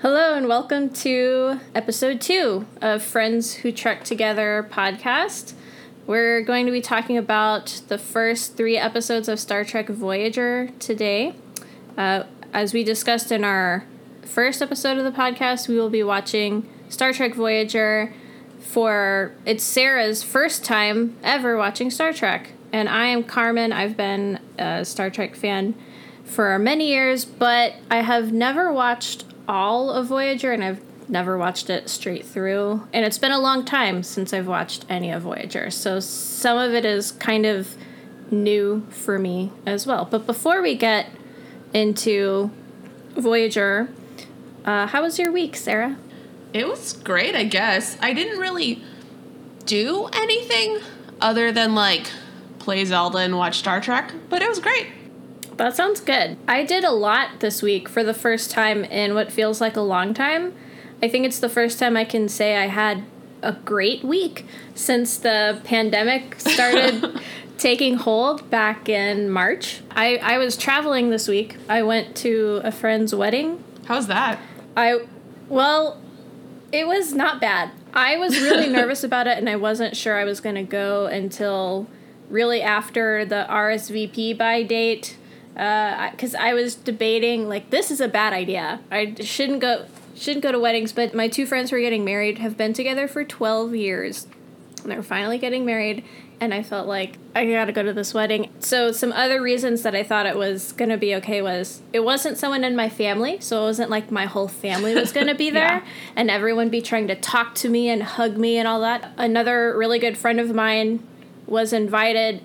Hello, and welcome to episode two of Friends Who Trek Together podcast. We're going to be talking about the first three episodes of Star Trek Voyager today. Uh, as we discussed in our first episode of the podcast, we will be watching Star Trek Voyager for it's Sarah's first time ever watching Star Trek. And I am Carmen. I've been a Star Trek fan for many years, but I have never watched all of Voyager and I've never watched it straight through. And it's been a long time since I've watched any of Voyager. So some of it is kind of new for me as well. But before we get into Voyager, uh, how was your week, Sarah? It was great, I guess. I didn't really do anything other than like play Zelda and watch Star Trek, but it was great. That sounds good. I did a lot this week for the first time in what feels like a long time. I think it's the first time I can say I had a great week since the pandemic started taking hold back in March. I, I was traveling this week. I went to a friend's wedding. How's that? I, well, it was not bad. I was really nervous about it and I wasn't sure I was going to go until really after the RSVP by date because uh, I was debating like this is a bad idea. I shouldn't go shouldn't go to weddings. But my two friends who are getting married have been together for twelve years, and they're finally getting married. And I felt like I gotta go to this wedding. So some other reasons that I thought it was gonna be okay was it wasn't someone in my family, so it wasn't like my whole family was gonna be there, yeah. and everyone be trying to talk to me and hug me and all that. Another really good friend of mine was invited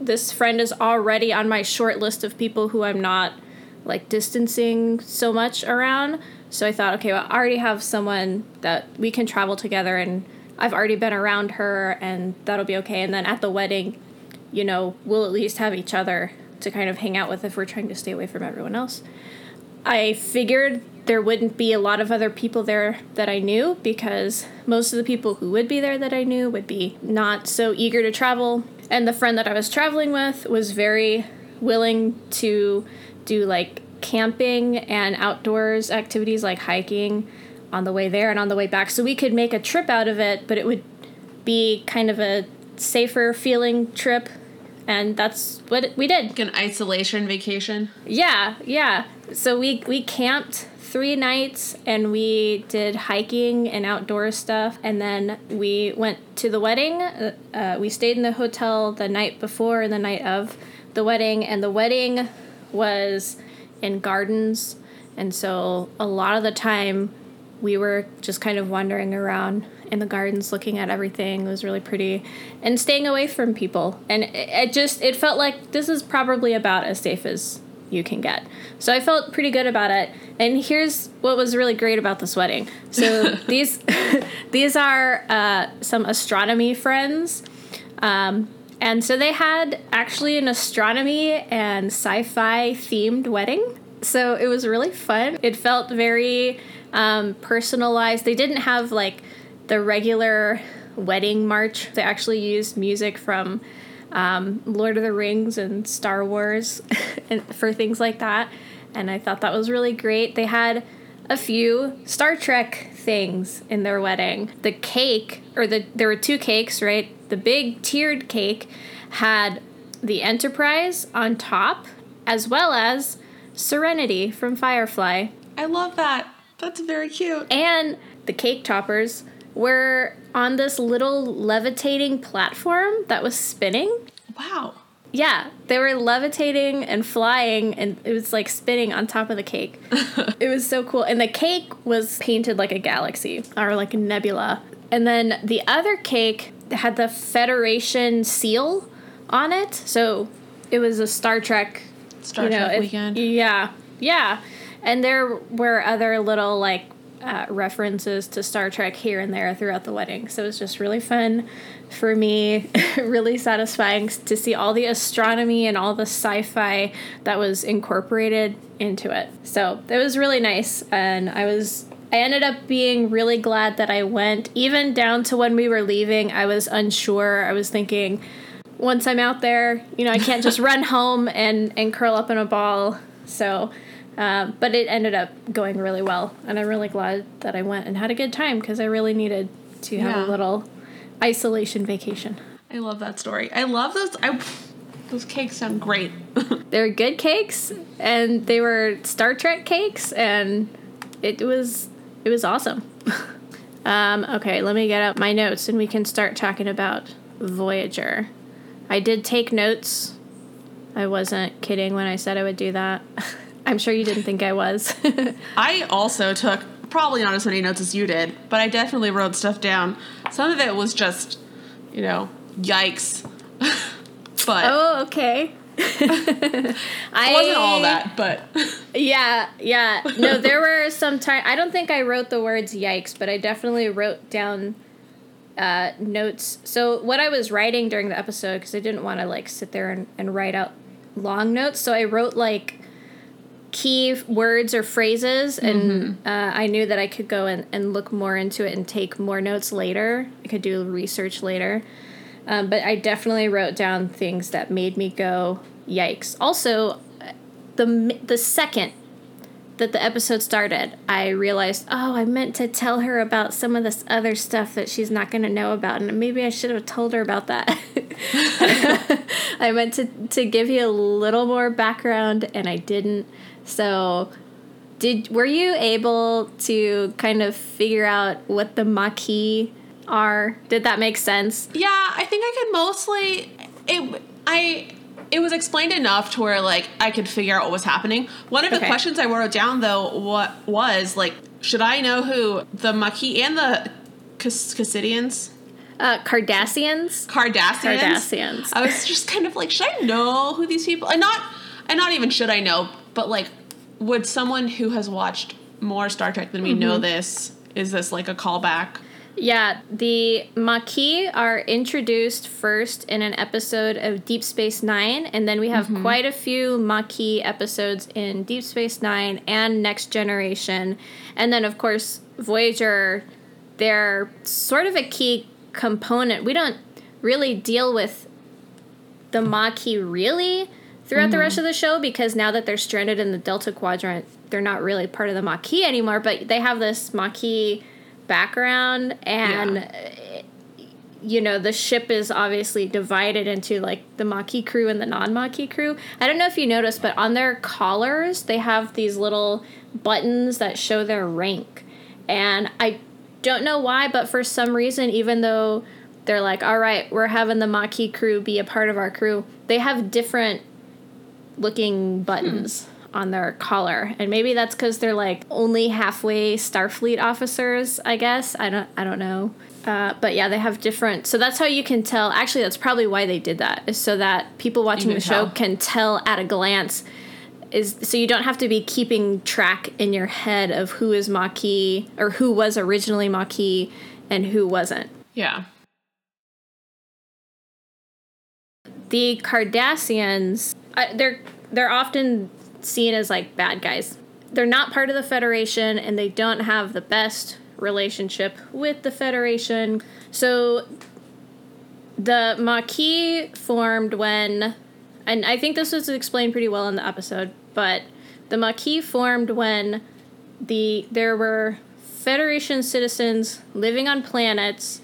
this friend is already on my short list of people who I'm not like distancing so much around. So I thought, okay, well, I already have someone that we can travel together and I've already been around her and that'll be okay. And then at the wedding, you know, we'll at least have each other to kind of hang out with if we're trying to stay away from everyone else. I figured there wouldn't be a lot of other people there that I knew because most of the people who would be there that I knew would be not so eager to travel and the friend that I was traveling with was very willing to do like camping and outdoors activities like hiking on the way there and on the way back. So we could make a trip out of it, but it would be kind of a safer feeling trip. And that's what we did. Like an isolation vacation. Yeah, yeah. So we we camped three nights and we did hiking and outdoor stuff. And then we went to the wedding. Uh, uh, we stayed in the hotel the night before and the night of the wedding. And the wedding was in gardens. And so a lot of the time we were just kind of wandering around in the gardens looking at everything it was really pretty and staying away from people and it, it just it felt like this is probably about as safe as you can get. So I felt pretty good about it. And here's what was really great about this wedding. So these these are uh, some astronomy friends. Um, and so they had actually an astronomy and sci-fi themed wedding. So it was really fun. It felt very um, personalized. They didn't have like the regular wedding march. They actually used music from um, Lord of the Rings and Star Wars and for things like that. And I thought that was really great. They had a few Star Trek things in their wedding. The cake, or the there were two cakes, right? The big tiered cake had the Enterprise on top, as well as Serenity from Firefly. I love that. That's very cute. And the cake toppers were on this little levitating platform that was spinning. Wow. Yeah, they were levitating and flying, and it was like spinning on top of the cake. it was so cool. And the cake was painted like a galaxy or like a nebula. And then the other cake had the Federation seal on it. So it was a Star Trek. Star you know, Trek weekend. Yeah, yeah. And there were other little like uh, references to Star Trek here and there throughout the wedding. So it was just really fun for me, really satisfying to see all the astronomy and all the sci fi that was incorporated into it. So it was really nice. And I was. I ended up being really glad that I went. Even down to when we were leaving, I was unsure. I was thinking, once I'm out there, you know, I can't just run home and, and curl up in a ball. So Uh, but it ended up going really well, and I'm really glad that I went and had a good time because I really needed to have Yeah. a little isolation vacation. I love that story. I love those. I, those cakes sound great. They're good cakes, and they were Star Trek cakes, and it was it was awesome. um, okay, let me get out my notes, and we can start talking about Voyager. I did take notes. I wasn't kidding when I said I would do that. I'm sure you didn't think I was. I also took probably not as many notes as you did, but I definitely wrote stuff down. Some of it was just, you know, yikes. but oh, okay. I wasn't all that, but Yeah, yeah. No, there were some time. I don't think I wrote the words "yikes," but I definitely wrote down uh, notes. So what I was writing during the episode, because I didn't want to like sit there and, and write out long notes, so I wrote like key words or phrases, and uh, I knew that I could go and, and look more into it and take more notes later. I could do research later. Um, but I definitely wrote down things that made me go, "Yikes!" Also, the the second that the episode started, I realized, oh, I meant to tell her about some of this other stuff that she's not going to know about, and maybe I should have told her about that. I meant to to give you a little more background, and I didn't. So, did were you able to kind of figure out what the Maquis are? Did that make sense? yeah, I think I could mostly it. I it was explained enough to where like I could figure out what was happening. One of the Okay. questions I wrote down though, what was like, should I know who the Maquis and the Cas- Cassidians? Uh, Cardassians. Cardassians. Cardassians. I was just kind of like, should I know who these people? And not, and not even should I know, but like, would someone who has watched more Star Trek than me Mm-hmm. know this? Is this like a callback? Yeah, the Maquis are introduced first in an episode of Deep Space Nine, and then we have quite a few Maquis episodes in Deep Space Nine and Next Generation. And then, of course, Voyager, they're sort of a key component. We don't really deal with the Maquis really throughout the rest of the show because now that they're stranded in the Delta Quadrant, they're not really part of the Maquis anymore, but they have this Maquis background and uh, you know the ship is obviously divided into like the Maquis crew and the non-Maquis crew. I don't know if you noticed, but on their collars they have these little buttons that show their rank. And I don't know why, but for some reason even though they're like, "All right, we're having the Maquis crew be a part of our crew." They have different looking buttons on their collar. And maybe that's because they're like only halfway starfleet officers i guess. I don't i don't know. Uh, but yeah they have different so that's how you can tell actually that's probably why they did that is so that people watching the show can tell at a glance is so you don't have to be keeping track in your head of who is Maquis or who was originally Maquis and who wasn't. Yeah. the Cardassians, they're they're often seen as like bad guys. They're not part of the Federation, and they don't have the best relationship with the Federation. So, the Maquis formed when, and I think this was explained pretty well in the episode, but the Maquis formed when the there were Federation citizens living on planets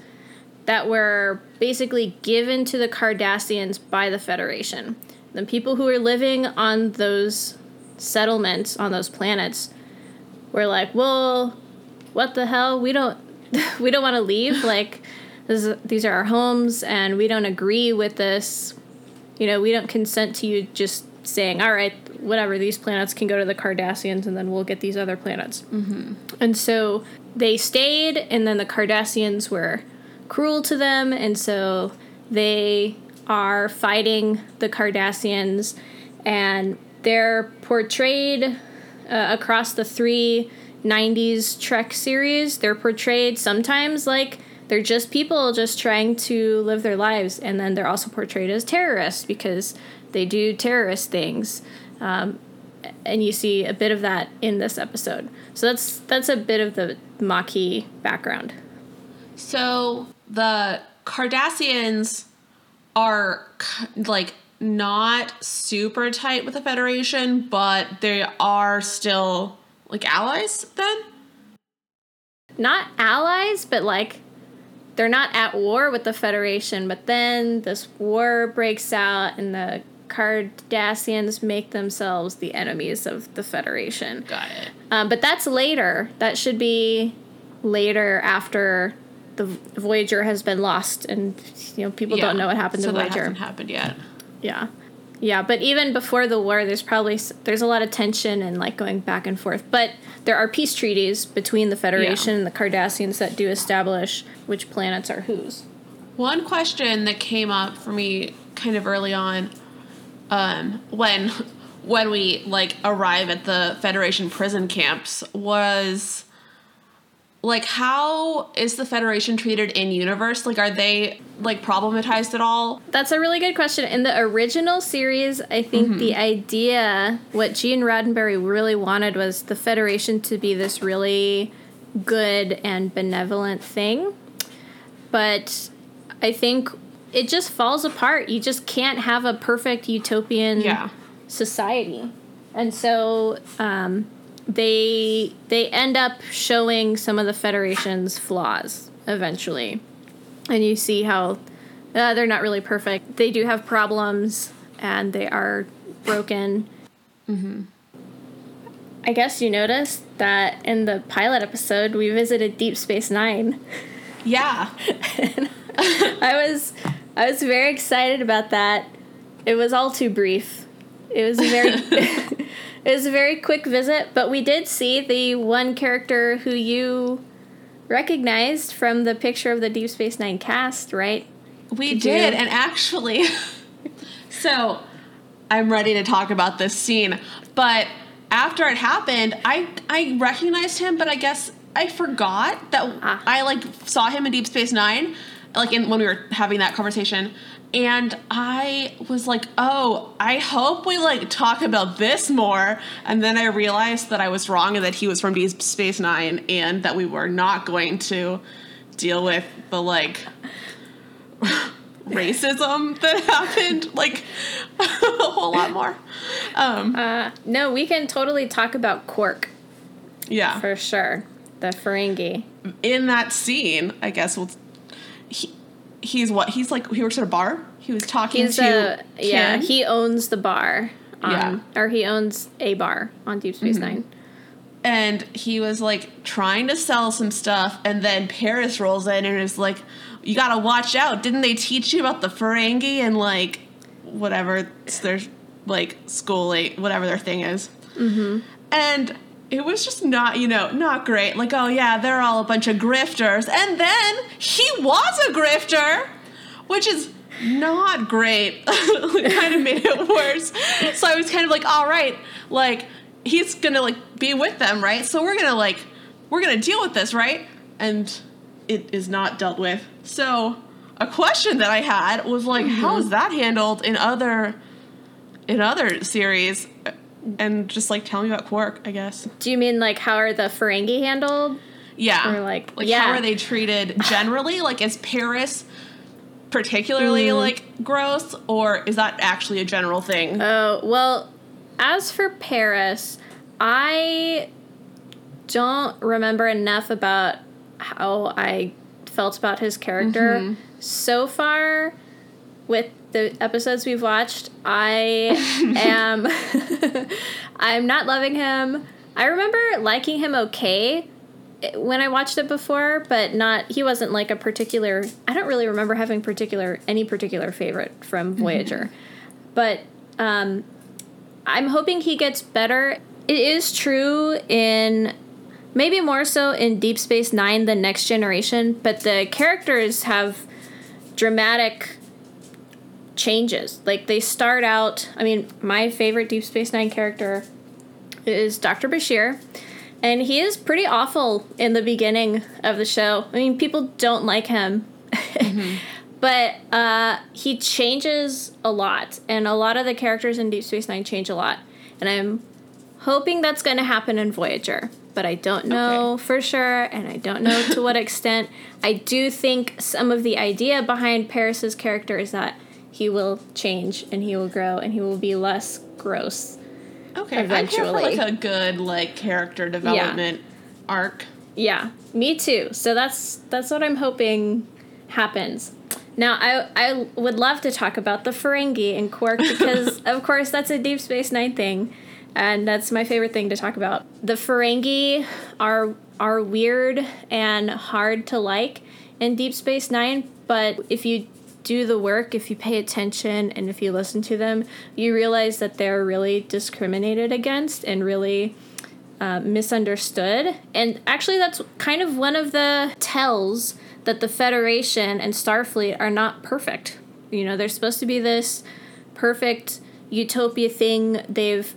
that were basically given to the Cardassians by the Federation. The people who were living on those settlements, on those planets, were like, well, what the hell? We don't, we don't want to leave. Like, this is, these are our homes, and we don't agree with this. You know, we don't consent to you just saying, all right, whatever, these planets can go to the Cardassians, and then we'll get these other planets. Mm-hmm. And so they stayed, and then the Cardassians were cruel to them, and so they are fighting the Cardassians, and they're portrayed uh, across the three 90s Trek series. They're portrayed sometimes like they're just people just trying to live their lives, and then they're also portrayed as terrorists because they do terrorist things. Um, and you see a bit of that in this episode. So that's that's a bit of the Maquis background. So the Cardassians are like not super tight with the Federation, but they are still like allies then? Not allies, but like they're not at war with the Federation, but then this war breaks out and the Cardassians make themselves the enemies of the Federation. Got it. Um, but that's later. That should be later after the Voyager has been lost, and you know people Yeah. don't know what happened so to that Voyager. hasn't happened yet. Yeah. Yeah, but even before the war, there's probably there's a lot of tension and like going back and forth. But there are peace treaties between the Federation and the Cardassians that do establish which planets are whose. One question that came up for me kind of early on, um, when when we like arrive at the Federation prison camps was like how is the Federation treated in universe? Like are they like problematized at all? That's a really good question. In the original series, I think the idea, what Gene Roddenberry really wanted was the Federation to be this really good and benevolent thing. But I think it just falls apart. You just can't have a perfect utopian Yeah. society. And so um, they they end up showing some of the Federation's flaws eventually and you see how uh, they're not really perfect. They do have problems, and they are broken. mm-hmm. I guess you noticed that in the pilot episode, we visited Deep Space Nine. Yeah. I was, I was very excited about that. It was all too brief. It was very, it was a very quick visit, but we did see the one character who you recognized from the picture of the Deep Space Nine cast, right? We Did did, and actually, so I'm ready to talk about this scene. But after it happened, I I recognized him, but I guess I forgot that Ah. I like saw him in Deep Space Nine, like in when we were having that conversation. And I was like, oh, I hope we like talk about this more. And then I realized that I was wrong and that he was from Deep Space Nine and that we were not going to deal with the like racism that happened like a whole lot more. Um, Uh, no, we can totally talk about Quark yeah. for sure. The Ferengi. In that scene, I guess we'll, he, he's what? He's like, he works at a bar. He was talking He's to. a yeah. He owns the bar. On, Yeah. Or he owns a bar on Deep Space Nine. and he was like trying to sell some stuff and then paris rolls in and is like you gotta watch out didn't they teach you about the ferengi and like whatever their like schooling whatever their thing is mm-hmm. and it was just not you know not great. Like oh yeah they're all a bunch of grifters. And then he was a grifter which is not great. It kind of made it worse. So i was kind of like all right like he's gonna like be with them right? So we're gonna like we're gonna deal with this right? And it is not dealt with. So a question that i had was like how mm-hmm. is that handled in other in other series and just like tell me about quark i guess Do you mean like how are the Ferengi handled? yeah Or, like, like yeah. how are they treated generally like is paris particularly Mm. like gross or is that actually a general thing Oh well, as for Paris, I don't remember enough about how I felt about his character Mm-hmm. so far. With the episodes we've watched, I am I'm not loving him. I remember liking him okay when I watched it before, but not he wasn't like a particular I don't really remember having particular any particular favorite from Voyager. But um I'm hoping he gets better. It is true in maybe more so in Deep Space 9 the Next Generation, but the characters have dramatic changes. Like they start out, I mean, my favorite Deep Space 9 character is Dr. Bashir, and he is pretty awful in the beginning of the show. I mean, people don't like him. But uh, he changes a lot, and a lot of the characters in Deep Space Nine change a lot. And I'm hoping that's going to happen in Voyager, but I don't know Okay. for sure, and I don't know to what extent. I do think some of the idea behind Paris's character is that he will change and he will grow and he will be less gross. Okay, eventually. I'm here for like a good like character development yeah. arc. Yeah, me too. So that's that's what I'm hoping happens. Now, I I would love to talk about the Ferengi and Quark because, of course, that's a Deep Space Nine thing, and that's my favorite thing to talk about. The Ferengi are are weird and hard to like in Deep Space Nine, but if you do the work, if you pay attention, and if you listen to them, you realize that they're really discriminated against and really. Uh, misunderstood. And actually, that's kind of one of the tells that the Federation and Starfleet are not perfect. You know, they're supposed to be this perfect utopia thing. They've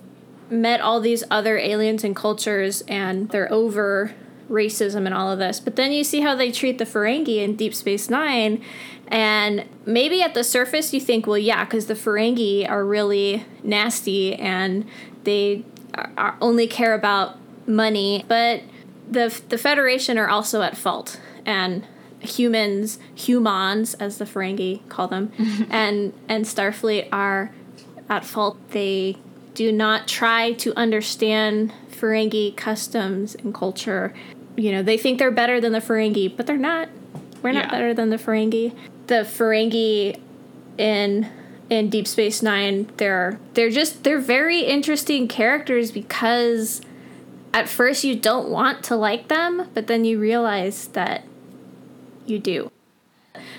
met all these other aliens and cultures and they're over racism and all of this. But then you see how they treat the Ferengi in Deep Space Nine, and maybe at the surface you think, well, yeah, because the Ferengi are really nasty and they are, are only care about money. But the the Federation are also at fault, and humans, humans as the Ferengi call them, and and Starfleet are at fault. They do not try to understand Ferengi customs and culture. You know, they think they're better than the Ferengi, but they're not. We're not yeah. better than the Ferengi. The Ferengi in in Deep Space Nine, they're they're just they're very interesting characters because at first you don't want to like them, but then you realize that you do.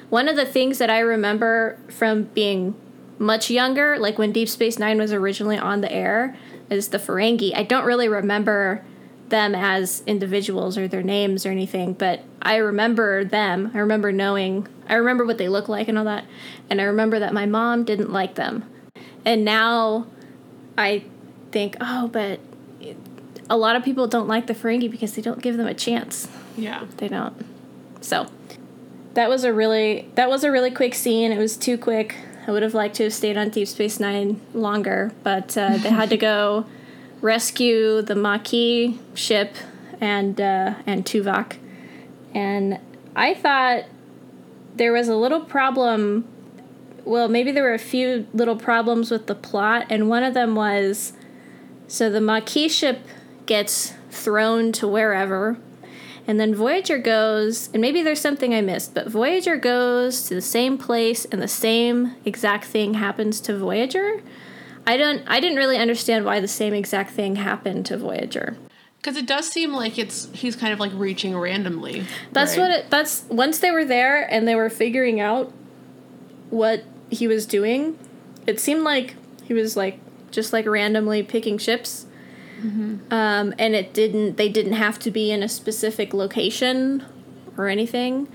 One of the things that I remember from being much younger, like when Deep Space Nine was originally on the air, is the Ferengi. I don't really remember them as individuals or their names or anything, but I remember them. I remember knowing, I remember what they look like and all that. And I remember that my mom didn't like them. And now I think, oh, but a lot of people don't like the Ferengi because they don't give them a chance. Yeah. They don't. So that was a really that was a really quick scene. It was too quick. I would have liked to have stayed on Deep Space Nine longer, but uh, they had to go rescue the Maquis ship and uh, and Tuvok, and I thought there was a little problem. Well, maybe there were a few little problems with the plot, and one of them was so the Maquis ship gets thrown to wherever and then Voyager goes, and maybe there's something I missed, but Voyager goes to the same place and the same exact thing happens to Voyager. I don't I didn't really understand why the same exact thing happened to Voyager. Cuz it does seem like it's he's kind of like reaching randomly. That's right? what it that's once they were there and they were figuring out what he was doing, it seemed like he was like just like randomly picking ships Mm-hmm. Um, and it didn't. They didn't have to be in a specific location or anything.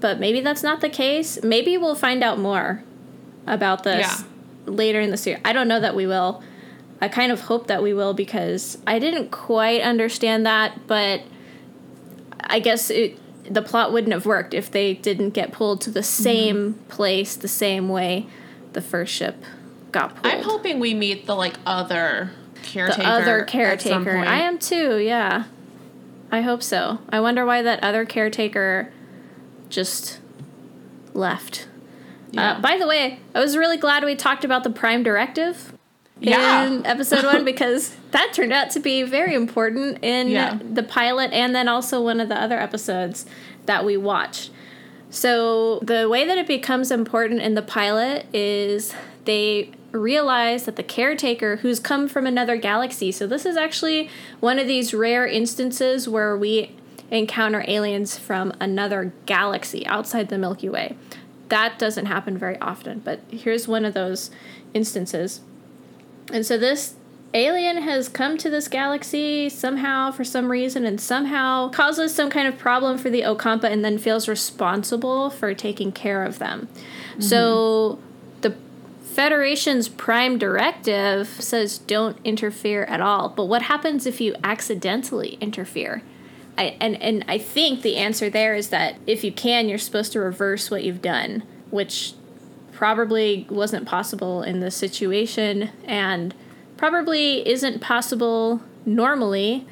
But maybe that's not the case. Maybe we'll find out more about this yeah. Later in the series. I don't know that we will. I kind of hope that we will because I didn't quite understand that, but I guess it the plot wouldn't have worked if they didn't get pulled to the mm-hmm. same mm-hmm. place the same way the first ship got pulled. I'm hoping we meet the like other caretaker. The other caretaker. I am too, yeah. I hope so. I wonder why that other caretaker just left. Uh, yeah. Uh, by the way, I was really glad we talked about the Prime Directive yeah. in episode one because that turned out to be very important in yeah. the pilot and then also one of the other episodes that we watched. So, the way that it becomes important in the pilot is they realize that the caretaker who's come from another galaxy so this is actually one of these rare instances where we encounter aliens from another galaxy outside the milky way that doesn't happen very often but here's one of those instances and so this alien has come to this galaxy somehow for some reason and somehow causes some kind of problem for the Ocampa and then feels responsible for taking care of them. Mm-hmm. So the Federation's prime directive says don't interfere at all. But what happens if you accidentally interfere? I, and, and I think the answer there is that if you can, you're supposed to reverse what you've done, which probably wasn't possible in this situation and probably isn't possible normally,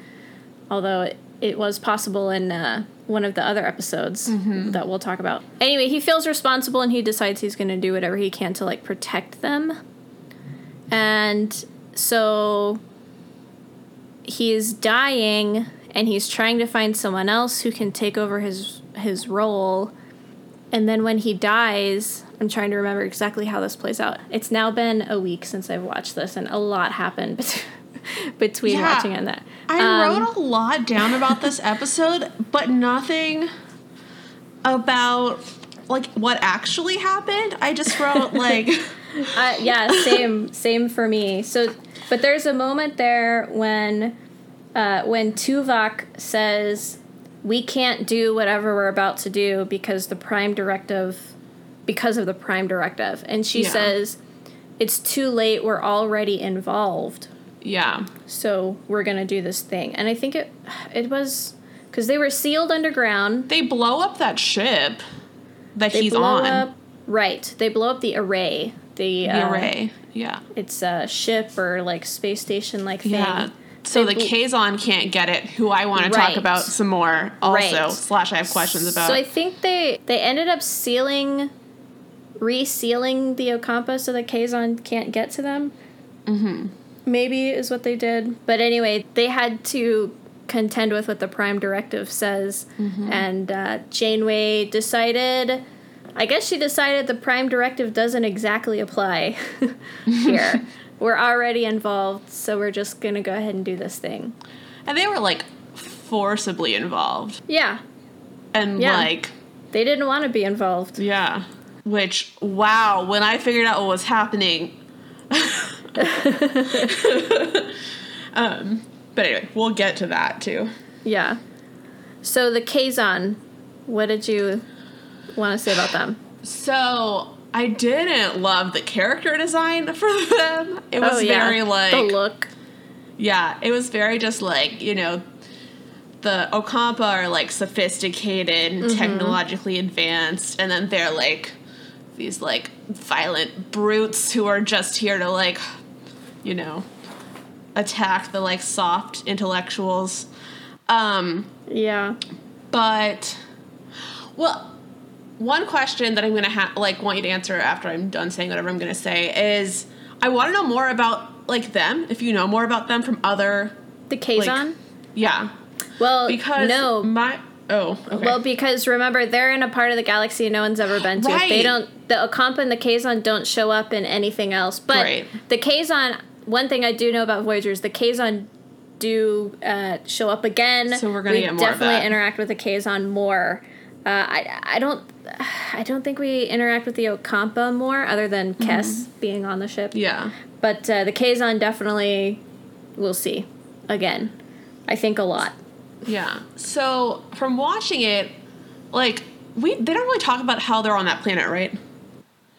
although it, it was possible in uh, one of the other episodes that we'll talk about. Anyway, he feels responsible and he decides he's going to do whatever he can to like protect them. And so he's dying and he's trying to find someone else who can take over his his role. And then when he dies, I'm trying to remember exactly how this plays out. It's now been a week since I've watched this and a lot happened bet- between Yeah. watching and that. I Um, wrote a lot down about this episode, but nothing about like what actually happened. I just wrote like Uh, yeah, same, same for me. So, but there's a moment there when, uh, when Tuvok says, "We can't do whatever we're about to do because the Prime Directive, because of the Prime Directive," and she Yeah. says, "It's too late. We're already involved, yeah. so we're gonna do this thing." And I think it, it was because they were sealed underground. They blow up that ship that They he's blow on. up. Right, they blow up the array. The, the uh, array. Yeah. It's a ship or like space station like thing. Yeah. So the Kazon can't get it, who I want to talk about some more also. Right. Slash I have questions about. So I think they they ended up sealing, resealing the Ocampa so the Kazon can't get to them. Mm-hmm. Maybe is what they did. But anyway, they had to contend with what the Prime Directive says, Mm-hmm. and uh, Janeway decided. I guess she decided the Prime Directive doesn't exactly apply here. we're already involved, so we're just gonna go ahead and do this thing. and they were like forcibly involved. Yeah, And Yeah. like they didn't want to be involved. Yeah. Which, wow, when I figured out what was happening. um, but anyway, we'll get to that too. Yeah. So the Kazon, what did you want to say about them? So, I didn't love the character design for them. It was very like. Oh, the look. Yeah, it was very just like, you know, the Ocampa are like sophisticated and Mm-hmm. technologically advanced, and then they're like these like violent brutes who are just here to like, you know, attack the like soft intellectuals. Um, Yeah. but well, one question that I'm gonna ha- like want you to answer after I'm done saying whatever I'm gonna say is I want to know more about like them. If you know more about them from other, The Kazon? yeah, well, because no. my oh okay. Well, because remember, they're in a part of the galaxy no one's ever been to. They don't. The Ocampa and the Kazon don't show up in anything else. But Right. the Kazon. One thing I do know about Voyagers, the Kazon do uh, show up again. So we're gonna we get more of definitely interact with the Kazon more. Uh, I I don't I don't think we interact with the Ocampa more, other than Kes being on the ship. Mm-hmm. yeah, But uh, the Kazon definitely, we'll see again. I think a lot. yeah. So from watching it, like we they don't really talk about how they're on that planet, right?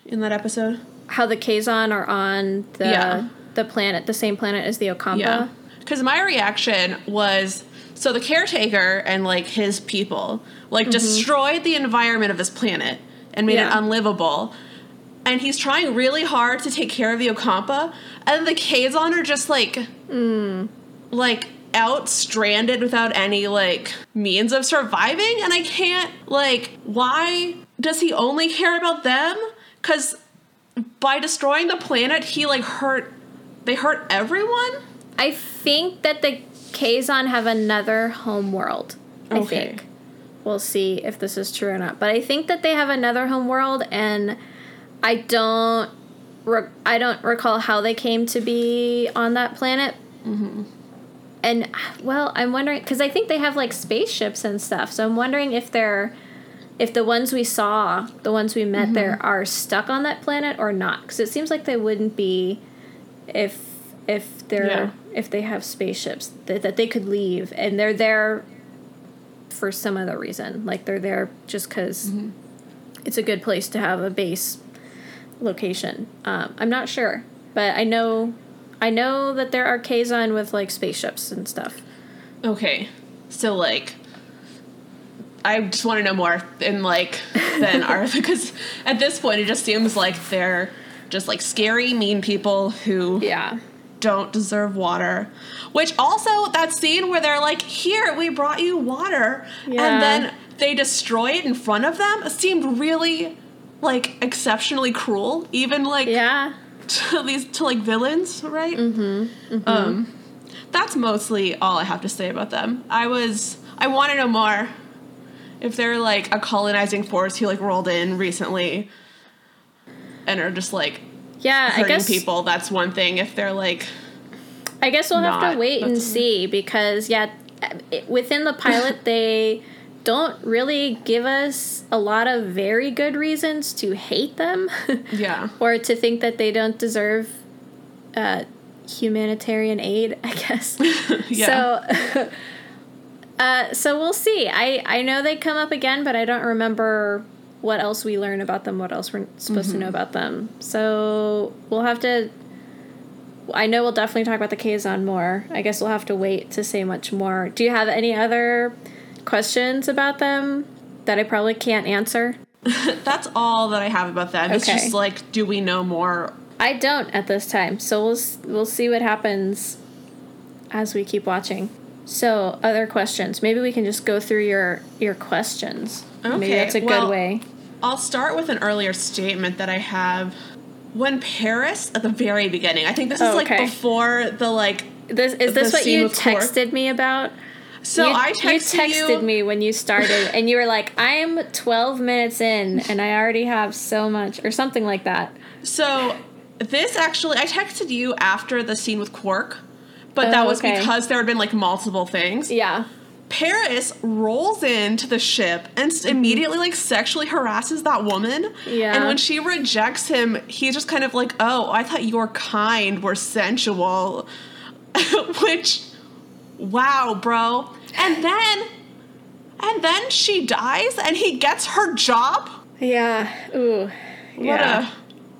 In that episode. How the Kazon are on the Yeah. the planet, the same planet as the Ocampa. Yeah. Because my reaction was so the caretaker and like his people like destroyed the environment of this planet and made Yeah. it unlivable. And he's trying really hard to take care of the Ocampa, and the Kazon are just like, mm. like out stranded without any like means of surviving. And I can't like, why does he only care about them? Because by destroying the planet, he like hurt. They hurt everyone. I think that the Kazon have another home world. I Okay. think. We'll see if this is true or not. But I think that they have another home world and I don't re- I don't recall how they came to be on that planet. Mm-hmm. And well, I'm wondering because I think they have like spaceships and stuff. So I'm wondering if they're if the ones we saw, the ones we met there, mm-hmm. are stuck on that planet or not. Because it seems like they wouldn't be if if they're Yeah. if they have spaceships that, that they could leave and they're there for some other reason. Like they're there just because it's a good place to have a base location. Um, i'm not sure but i know i know that there are kazon with like spaceships and stuff. Okay. So like I just want to know more than like than our because at this point it just seems like they're just like scary mean people who yeah don't deserve water. Which also that scene where they're like, "Here, we brought you water," Yeah. and then they destroy it in front of them seemed really like exceptionally cruel, even like Yeah. to these to like villains, right? Mm-hmm, Um, that's mostly all I have to say about them. I was I want to know more. If they're like a colonizing force who like rolled in recently and are just like Yeah, I guess people, that's one thing. If they're like I guess we'll have to wait and see because yeah, within the pilot they don't really give us a lot of very good reasons to hate them yeah, or to think that they don't deserve uh, humanitarian aid. I guess. yeah, So, uh, so we'll see. I I know they come up again, but I don't remember what else we learn about them. What else we're supposed to know mm-hmm. about them. So we'll have to. I know we'll definitely talk about the Kazon more. I guess we'll have to wait to say much more. Do you have any other questions about them that I probably can't answer? that's all that I have about them. It's just like, do we know more? I don't at this time, so we'll we'll see what happens as we keep watching. So, other questions? Maybe we can just go through your your questions. Maybe Okay, that's a well- good way. I'll start with an earlier statement that I have. When Paris at the very beginning, I think this is Oh, like before the like. This is this what you texted me about? So you, I you texted texted me when you started, and you were like, "I'm 12 minutes in, and I already have so much," or something like that. So this actually, I texted you after the scene with Quark, but Oh, that was okay. because there had been like multiple things. Yeah. Paris rolls into the ship and s immediately like sexually harasses that woman. Mm-hmm. Yeah. And when she rejects him, he's just kind of like, "Oh, I thought your kind were sensual," which, wow, bro. And then, and then she dies, and he gets her job. Yeah. Ooh. What Yeah.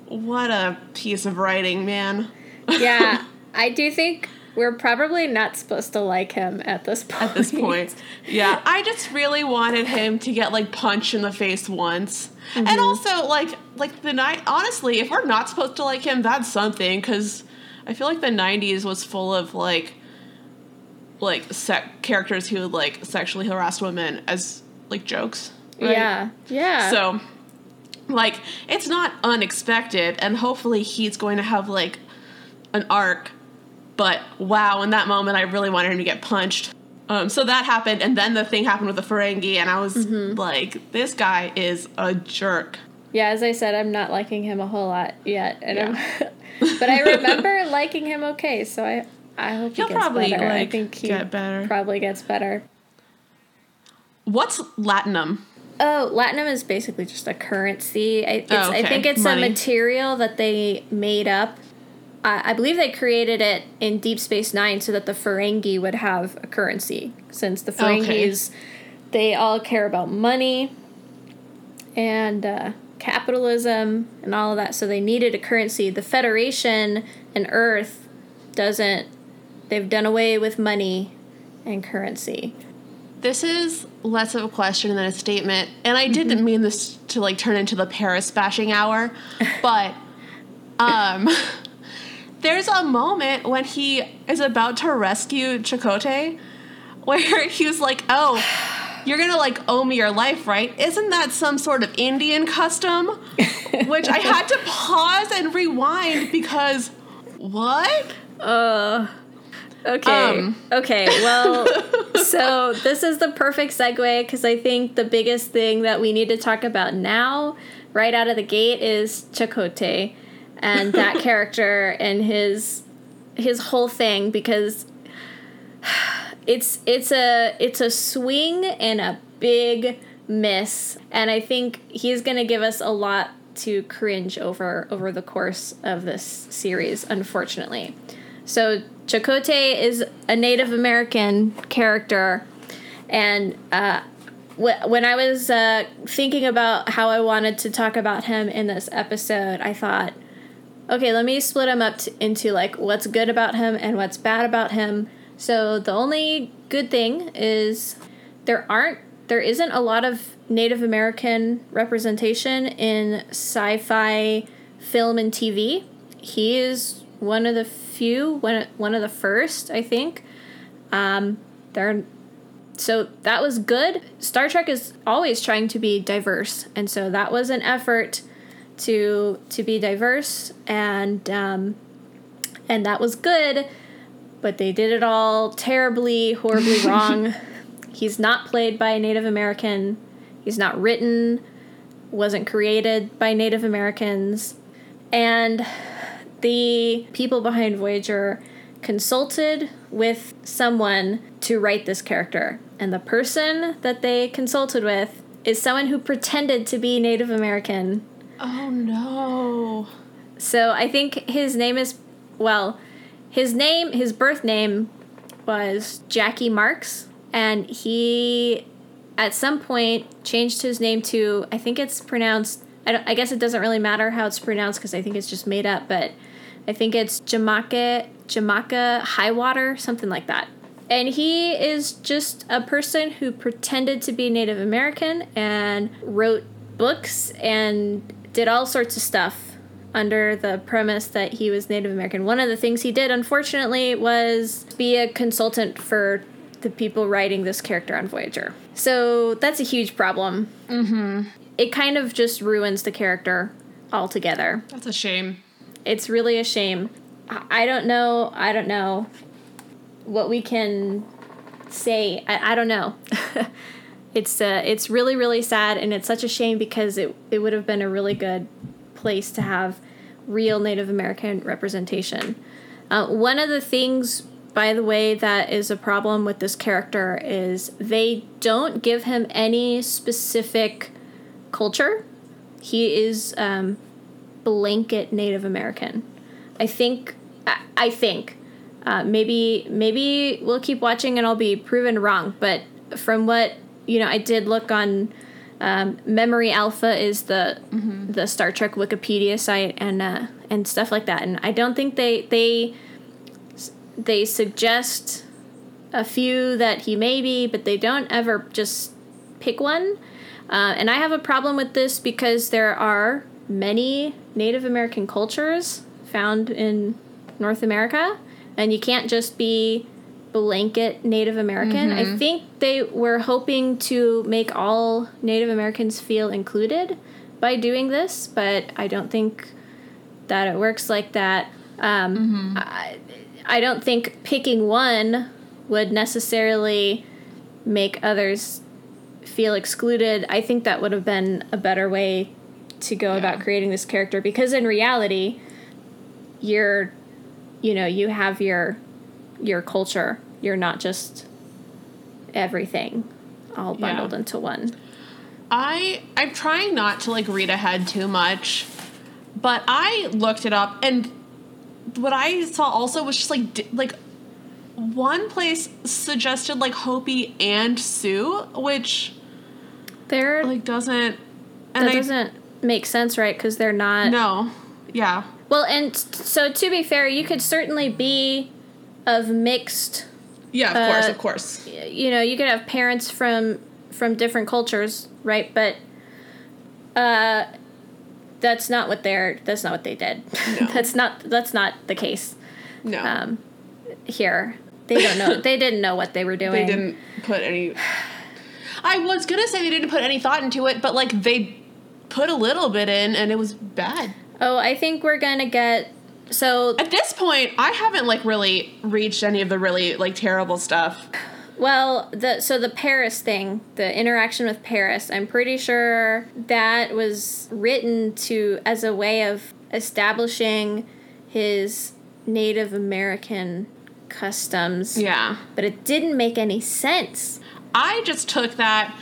a, what a piece of writing, man. yeah. I do think we're probably not supposed to like him at this point. at this point. Yeah, I just really wanted him to get like punched in the face once. Mm-hmm. And also like like the night honestly, if we're not supposed to like him, that's something cuz I feel like the 90s was full of like like sec- characters who would, like sexually harassed women as like jokes. right? Yeah. Yeah. So like it's not unexpected and hopefully he's going to have like an arc. But wow, in that moment I really wanted him to get punched. Um, so that happened and then the thing happened with the Ferengi and I was Mm-hmm. like, this guy is a jerk. Yeah, as I said, I'm not liking him a whole lot yet, and I'm, but I remember liking him okay. So I, I hope he He'll gets probably, better. I think he get better. probably gets better. What's Latinum? Oh, Latinum is basically just a currency. I, it's, Oh, I think it's Money. a material that they made up. I I believe they created it in Deep Space Nine so that the Ferengi would have a currency, since the Okay. Ferengis, they all care about money and uh, capitalism and all of that. So they needed a currency. The Federation and Earth doesn't. They've done away with money and currency. This is less of a question than a statement, and I Mm-hmm. didn't mean this to like turn into the Paris bashing hour, but um, there's a moment when he is about to rescue Chakotay, where he was like, "Oh, you're gonna like owe me your life, right? Isn't that some sort of Indian custom?" Which I had to pause and rewind because what? Uh, okay. Um. okay. Well, so this is the perfect segue because I think the biggest thing that we need to talk about now, right out of the gate, is Chakotay and that character and his his whole thing because it's it's a it's a swing and a big miss. And i think he's going to give us a lot to cringe over over the course of this series unfortunately. So Chakotay is a native american character. And uh wh- when I was uh, thinking about how I wanted to talk about him in this episode, I thought, okay, let me split him up t- into like what's good about him and what's bad about him. So the only good thing is there aren't there isn't a lot of Native American representation in sci-fi film and TV. He is one of the few, one one of the first, I think. Um, they're so that was good. Star Trek is always trying to be diverse, and so that was an effort to to be diverse, and um, and that was good. But they did it all terribly, horribly wrong. He's not played by a Native American. He's not written, wasn't created by Native Americans, and the people behind Voyager consulted with someone to write this character. And the person that they consulted with is someone who pretended to be Native American. Oh no. So I think his name is, well, his name, his birth name was Jackie Marks. And he, at some point, changed his name to, I think it's pronounced, I, I guess it doesn't really matter how it's pronounced because I think it's just made up, but I think it's Jamaka Jamaka Highwater, something like that. And he is just a person who pretended to be Native American and wrote books and did all sorts of stuff under the premise that he was Native American. One of the things he did, unfortunately, was be a consultant for the people writing this character on Voyager. So that's a huge problem. Mm-hmm. It kind of just ruins the character altogether. That's a shame. It's really a shame. I don't know. I don't know what we can say. I, I don't know. it's uh, it's really really sad, and it's such a shame because it it would have been a really good place to have real Native American representation. Uh, one of the things, by the way, that is a problem with this character is they don't give him any specific culture. He is um, blanket Native American. I think I think. Uh, maybe maybe we'll keep watching and I'll be proven wrong. But from what you know, I did look on um, Memory Alpha is the mm-hmm. the Star Trek Wikipedia site and uh, and stuff like that. And I don't think they they they suggest a few that he may be, but they don't ever just pick one. Uh, and I have a problem with this because there are many Native American cultures found in North America, and you can't just be blanket Native American. Mm-hmm. I think they were hoping to make all Native Americans feel included by doing this, but I don't think that it works like that. Um, mm-hmm. I, I don't think picking one would necessarily make others feel excluded. I think that would have been a better way to go yeah. about creating this character because in reality, you're you know you have your your culture. You're not just everything all bundled yeah. into one. I i'm trying not to like read ahead too much but i looked it up and what i saw also was just like like one place suggested like hopi and sioux which they're like doesn't and that I, doesn't make sense right? Because they're not no. Yeah. Well, and so to be fair, you could certainly be of mixed. Yeah, of uh, course, of course. You know, you could have parents from from different cultures, right? But uh, that's not what they're. That's not what they did. No. that's not. That's not the case. No. Um, here they don't know. they didn't know what they were doing. They didn't put any. I was gonna say they didn't put any thought into it, but like they put a little bit in, and it was bad. Oh, I think we're gonna get so at this point I haven't like really reached any of the really like terrible stuff. Well, the so the Paris thing, the interaction with Paris, I'm pretty sure that was written to as a way of establishing his Native American customs. Yeah. But it didn't make any sense. I just took that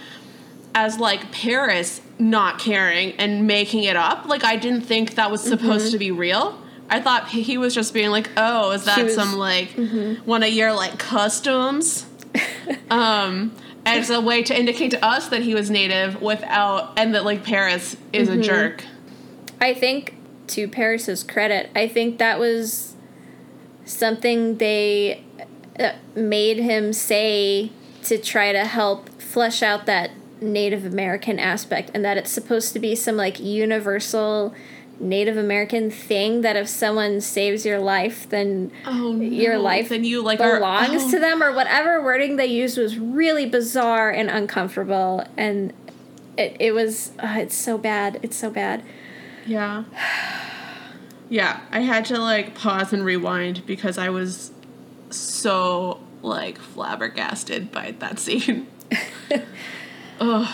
as like Paris not caring and making it up. Like I didn't think that was supposed mm-hmm. to be real. I thought he was just being like, "Oh, is that was, some like mm-hmm. one of your like customs?" um, as a way to indicate to us that he was native without and that like Paris is mm-hmm. a jerk. I think to Paris's credit, I think that was something they uh, made him say to try to help flesh out that Native American aspect and that it's supposed to be some like universal Native American thing that if someone saves your life, then Oh, no. your life then you like are- belongs oh. to them or whatever wording they used was really bizarre and uncomfortable and it, it was uh, it's so bad it's so bad Yeah. Yeah, I had to like pause and rewind because I was so like flabbergasted by that scene. Ugh.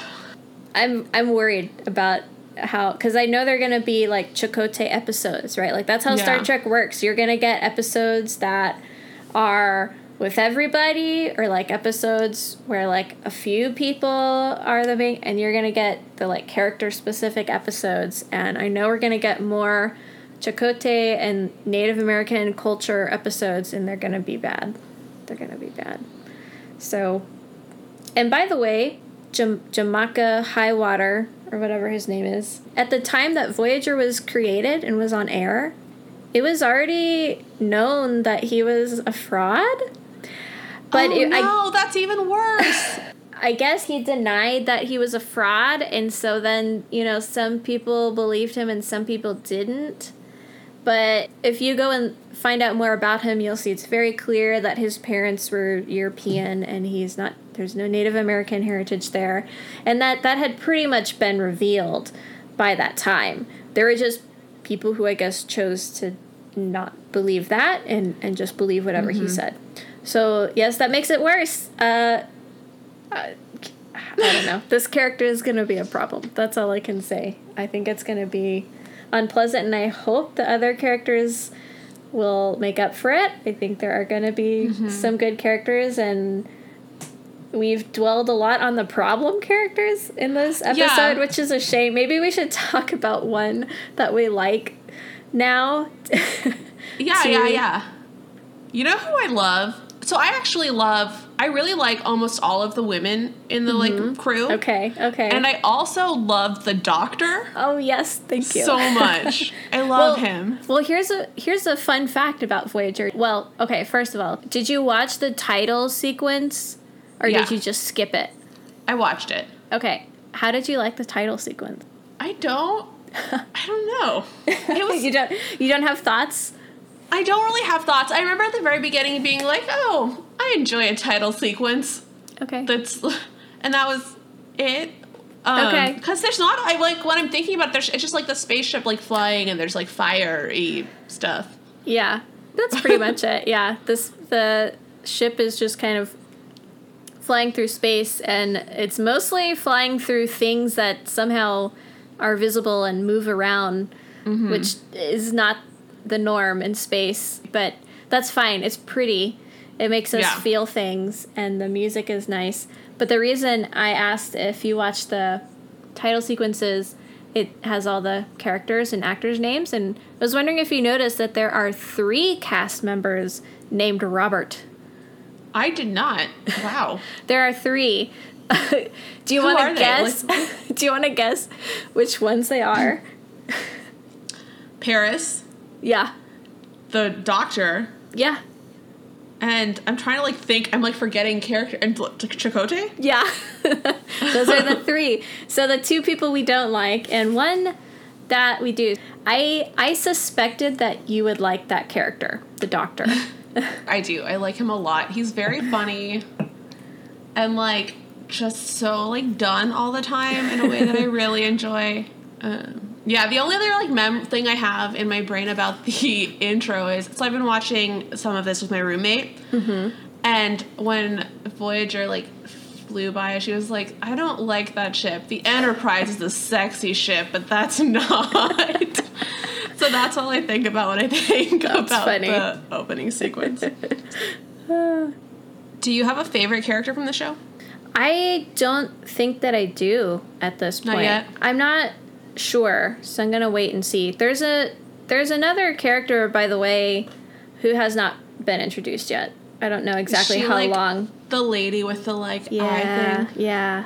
i'm i'm worried about how because i know they're gonna be like Chakotay episodes right? Like that's how star trek works. You're gonna get episodes that are with everybody or like episodes where like a few people are the main and you're gonna get the like character specific episodes. And i know we're gonna get more Chakotay and native american culture episodes and they're gonna be bad. They're gonna be bad. So and by the way Jam- jamaka highwater or whatever his name is. At the time that voyager was created and was on air it was already known that he was a fraud. But oh, it, no, that's even worse. I, I guess he denied that he was a fraud and so then you know some people believed him and some people didn't but if you go and find out more about him you'll see it's very clear that his parents were european and he's not there's no native american heritage there and that that had pretty much been revealed by that time there were just people who i guess chose to not believe that and and just believe whatever he said so yes that makes it worse uh I don't know. This character is going to be a problem. That's all I can say. I think it's going to be unpleasant, and I hope the other characters will make up for it. I think there are going to be mm-hmm. some good characters, and we've dwelled a lot on the problem characters in this episode, Yeah. which is a shame. Maybe we should talk about one that we like now. Yeah, to- yeah, yeah. You know who I love? So I actually love. I really like almost all of the women in the like crew. Mm-hmm. okay, okay. And I also love the doctor oh yes, thank you so much. I love Well- him. Well, here's a here's a fun fact about Voyager. Well, okay, first of all, did you watch the title sequence or Yeah. did you just skip it? I watched it. Okay. How did you like the title sequence? I don't. I don't know. It was. you don't you don't have thoughts? I don't really have thoughts. I remember at the very beginning being like, "Oh, I enjoy a title sequence." Okay. That's, and that was it. Um, Okay. Because there's not. I like when I'm thinking about. There's. It's just like the spaceship like flying, and there's like fiery stuff. yeah. That's pretty much it. Yeah. This the ship is just kind of flying through space and it's mostly flying through things that somehow are visible and move around which is not the norm in space but that's fine. It's pretty. It makes us Yeah. feel things and the music is nice. But the reason i asked if you watch the title sequences it has all the characters and actors names and i was wondering if you noticed that there are three cast members named robert. I did not. Wow. there are three. Do you want to guess? Like- do you want to guess which ones they are? Paris, yeah the doctor, yeah and I'm trying to like think. I'm like forgetting character and Chakotay. Yeah. Those are the three. So the two people we don't like and one that we do. I I suspected that you would like that character, the doctor. I do. I like him a lot. He's very funny and like just so like done all the time in a way that I really enjoy. Um, yeah, the only other like mem thing I have in my brain about the intro is so I've been watching some of this with my roommate, mm-hmm. and when Voyager like flew by, she was like, "I don't like that ship. The Enterprise is a sexy ship, but that's not." so that's all I think about when I think That's about funny. the opening sequence. Do you have a favorite character from the show? I don't think that I do at this Not point. yet? I'm not sure, so I'm gonna wait and see. There's a there's another character, by the way, who has not been introduced yet. I don't know exactly she, how like, long. The lady with the like eye Yeah, thing. yeah.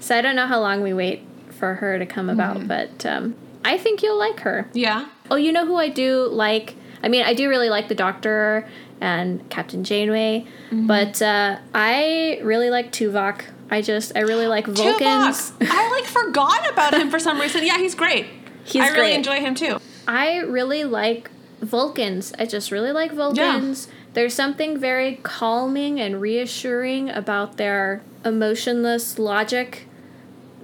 So I don't know how long we wait for her to come about, Mm-hmm. but um, I think you'll like her. Yeah. Oh, you know who I do like? I mean, I do really like the Doctor and Captain Janeway, Mm-hmm. but uh, I really like Tuvok. I just, I really like Vulcans. I like forgot about him for some reason. Yeah, he's great. He's I really great. enjoy him too. I really like Vulcans. I just really like Vulcans. There's something very calming and reassuring about their emotionless logic.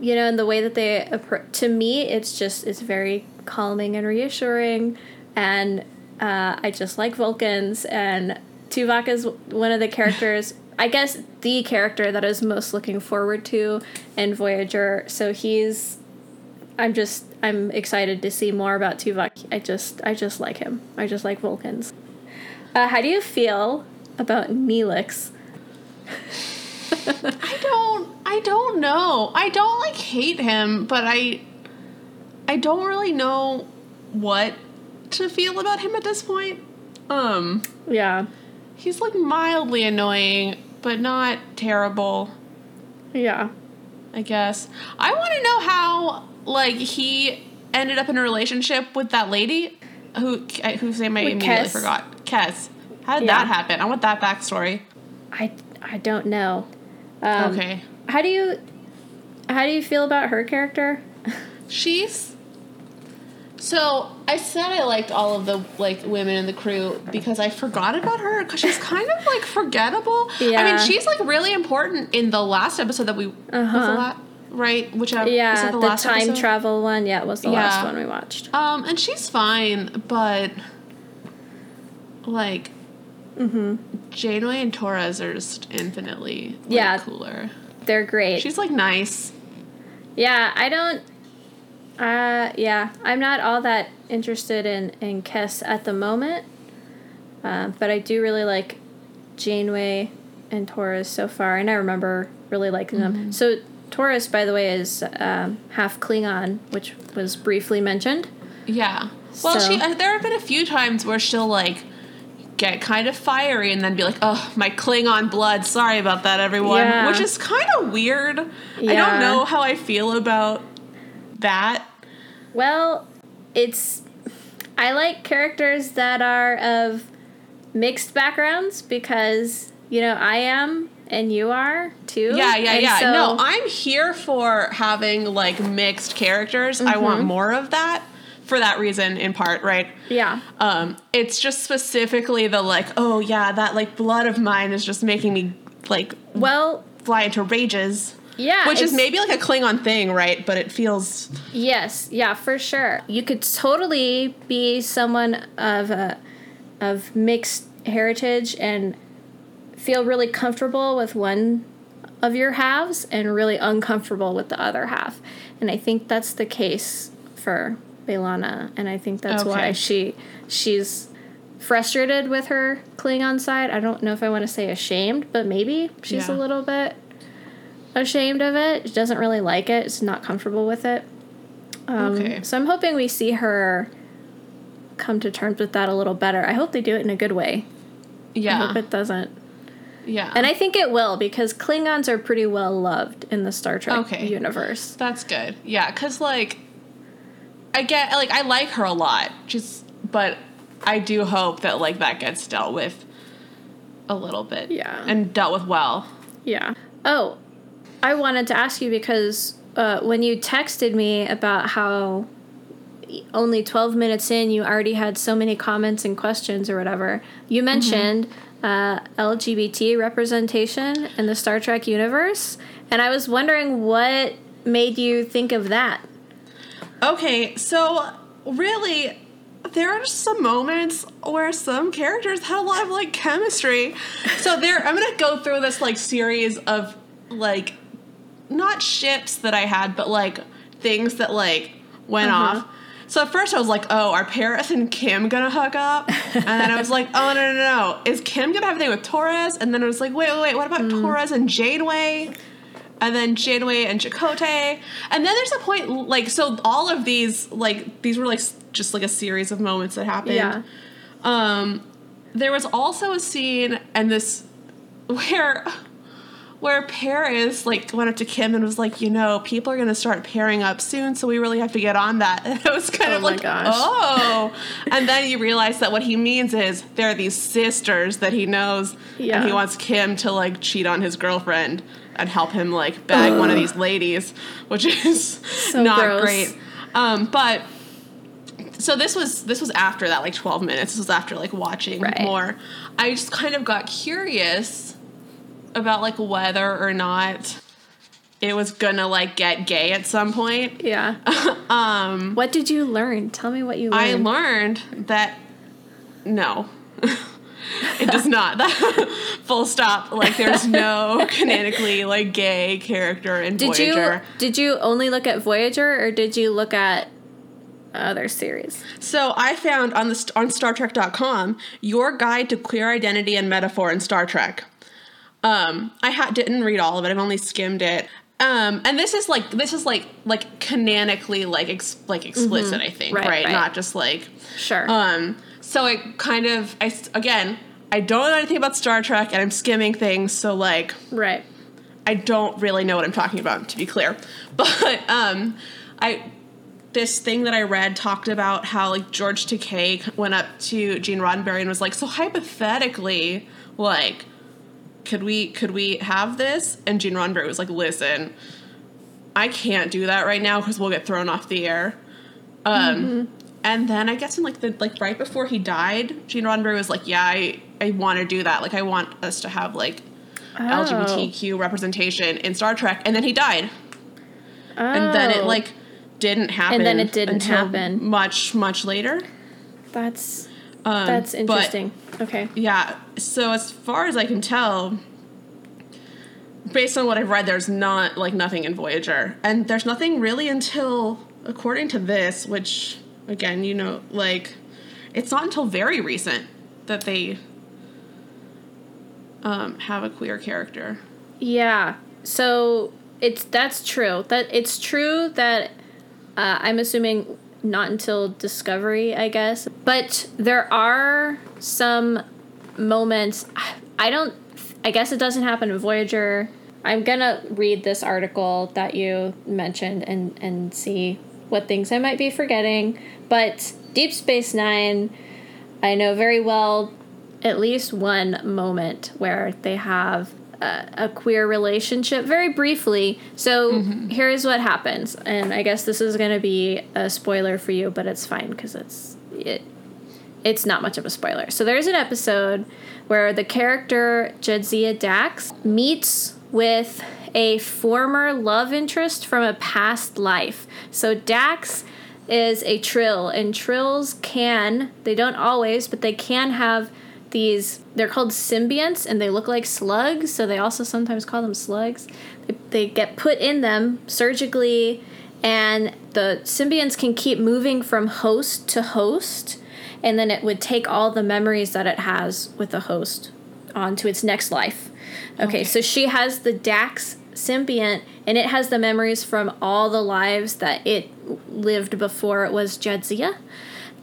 You know, and the way that they appro- to me, it's just it's very calming and reassuring, and uh, I just like Vulcans. And Tuvok is one of the characters. I guess the character that I was most looking forward to in Voyager. So he's I'm just I'm excited to see more about Tuvok. I just I just like him. I just like Vulcans. Uh, how do you feel about Neelix? I don't I don't know. I don't like hate him, but I I don't really know what to feel about him at this point. Um Yeah, he's like mildly annoying, but not terrible, yeah. I guess. I want to know how like he ended up in a relationship with that lady who whose name I With immediately Kes. forgot. Kes. How did Yeah. that happen? I want that backstory. I I don't know. Um, okay. How do you how do you feel about her character? She's so I said I liked all of the like women in the crew because I forgot about her because she's kind of like forgettable. Yeah. I mean, she's like really important in the last episode that we was the Uh-huh. la- right, Which was yeah, it the, the, last time episode? travel one. Yeah, it was the last one we watched. Um, and she's fine, but like Mm-hmm. Janeway and Torres are just infinitely like, Yeah. cooler. They're great. She's like nice. Yeah, I don't. Uh, yeah, I'm not all that interested in in Kes at the moment, uh, but I do really like Janeway and Torres so far, and I remember really liking them. So Torres, by the way, is um, half Klingon, which was briefly mentioned. Yeah. Well, So- she uh, there have been a few times where she'll like get kind of fiery and then be like, "Oh, my Klingon blood. Sorry about that, everyone." Yeah. Which is kind of weird. Yeah. I don't know how I feel about that. Well, it's I like characters that are of mixed backgrounds because you know I am and you are too. Yeah, yeah, And yeah. so- no, I'm here for having like mixed characters. I want Mm-hmm. more of that for that reason in part, right? yeah. Um, it's just specifically the like, oh yeah, that like blood of mine is just making me like Well, fly into rages. Yeah, Which is maybe like a Klingon thing, right? But it feels Yes, yeah, for sure. You could totally be someone of a of mixed heritage and feel really comfortable with one of your halves and really uncomfortable with the other half. And I think that's the case for B'Elanna, and I think that's why she she's frustrated with her Klingon side. I don't know if I want to say ashamed, but maybe she's a little bit ashamed of it. She doesn't really like it. She's not comfortable with it. Um, Okay. So I'm hoping we see her come to terms with that a little better. I hope they do it in a good way. Yeah. I hope it doesn't. yeah. And I think it will because Klingons are pretty well loved in the Star Trek Okay. universe. That's good. Yeah, because like, I get like I like her a lot. Just, but I do hope that like that gets dealt with a little bit. Yeah. and dealt with well. Yeah. Oh, I wanted to ask you because uh, when you texted me about how only 12 minutes in you already had so many comments and questions or whatever, you mentioned uh, LGBT representation in the Star Trek universe. And I was wondering what made you think of that. Okay, so really, there are just some moments where some characters had a lot of like chemistry. So there, I'm gonna go through this like series of like not ships that I had, but like things that like went Uh-huh. off. So at first I was like, oh, are Paris and Kim gonna hook up? And then I was like, oh no no no, is Kim gonna have anything with Torres? And then I was like, wait wait wait, what about Torres and Janeway? and then Janeway and Chakotay. And then there's a point like so all of these like these were like just like a series of moments that happened. Yeah. Um there was also a scene and this where where Paris like went up to Kim and was like, you know, people are gonna start pairing up soon, so we really have to get on that. And it was kind Oh of like, gosh. oh. and then you realize that what he means is there are these sisters that he knows, Yeah. and he wants Kim to like cheat on his girlfriend and help him like bag one of these ladies, which is So not gross. great. Um, but so this was this was after that like 12 minutes this was after like watching Right. more i just kind of got curious about like whether or not it was gonna like get gay at some point Yeah. um what did you learn? Tell me what you i learned. learned that no it does not full stop like there's no canonically like gay character in did voyager you did you only look at Voyager or did you look at other series? So I found on the on StarTrek.com your guide to queer identity and metaphor in Star Trek. Um, I ha- didn't read all of it. I've only skimmed it. Um, and this is like this is like like canonically like ex- like explicit. I think Mm-hmm. Right, right, right. not just like Sure. um. So it kind of I again I don't know anything about Star Trek and I'm skimming things. So like right. I don't really know what I'm talking about, to be clear. But um, I this thing that I read talked about how like George Takei went up to Gene Roddenberry and was like, "So hypothetically, like, could we could we have this?" And Gene Roddenberry was like, "Listen, I can't do that right now because we'll get thrown off the air." Um, and then I guess in like the like right before he died, Gene Roddenberry was like, "Yeah, I I want to do that. Like, I want us to have like." Oh. LGBTQ representation in Star Trek, and then he died, Oh. and then it Oh. like didn't happen. And then it didn't happen. much much later. That's Um, that's but, interesting. okay. yeah, so as far as I can tell, based on what I've read, there's not like nothing in Voyager, and there's nothing really until according to this, which again, you know, like it's not until very recent that they um, have a queer character. Yeah. So it's that's true. That it's true that uh, I'm assuming not until Discovery, I guess. But there are some moments. I don't. I guess it doesn't happen in Voyager. I'm gonna read this article that you mentioned and and see what things I might be forgetting. But Deep Space Nine, I know very well at least one moment where they have a, a queer relationship very briefly. So mm-hmm. here's what happens, and I guess this is going to be a spoiler for you, but it's fine because it's it. It's not much of a spoiler. So there's an episode where the character Jadzia Dax meets with a former love interest from a past life. So Dax is a trill, and trills can, they don't always, but they can have these, they're called symbionts, and they look like slugs, so they also sometimes call them slugs. They, they get put in them surgically, and the symbionts can keep moving from host to host, and then it would take all the memories that it has with the host onto its next life. Okay, so she has the Dax symbiont, and it has the memories from all the lives that it lived before it was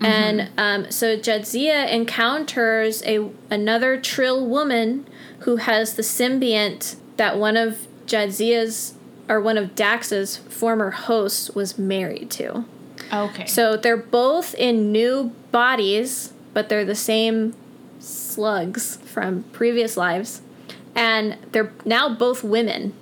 Jadzia. And um, so Jadzia encounters a another Trill woman who has the symbiont that one of Jadzia's or one of Dax's former hosts was married to. Okay. So they're both in new bodies, but they're the same slugs from previous lives. And they're now both women.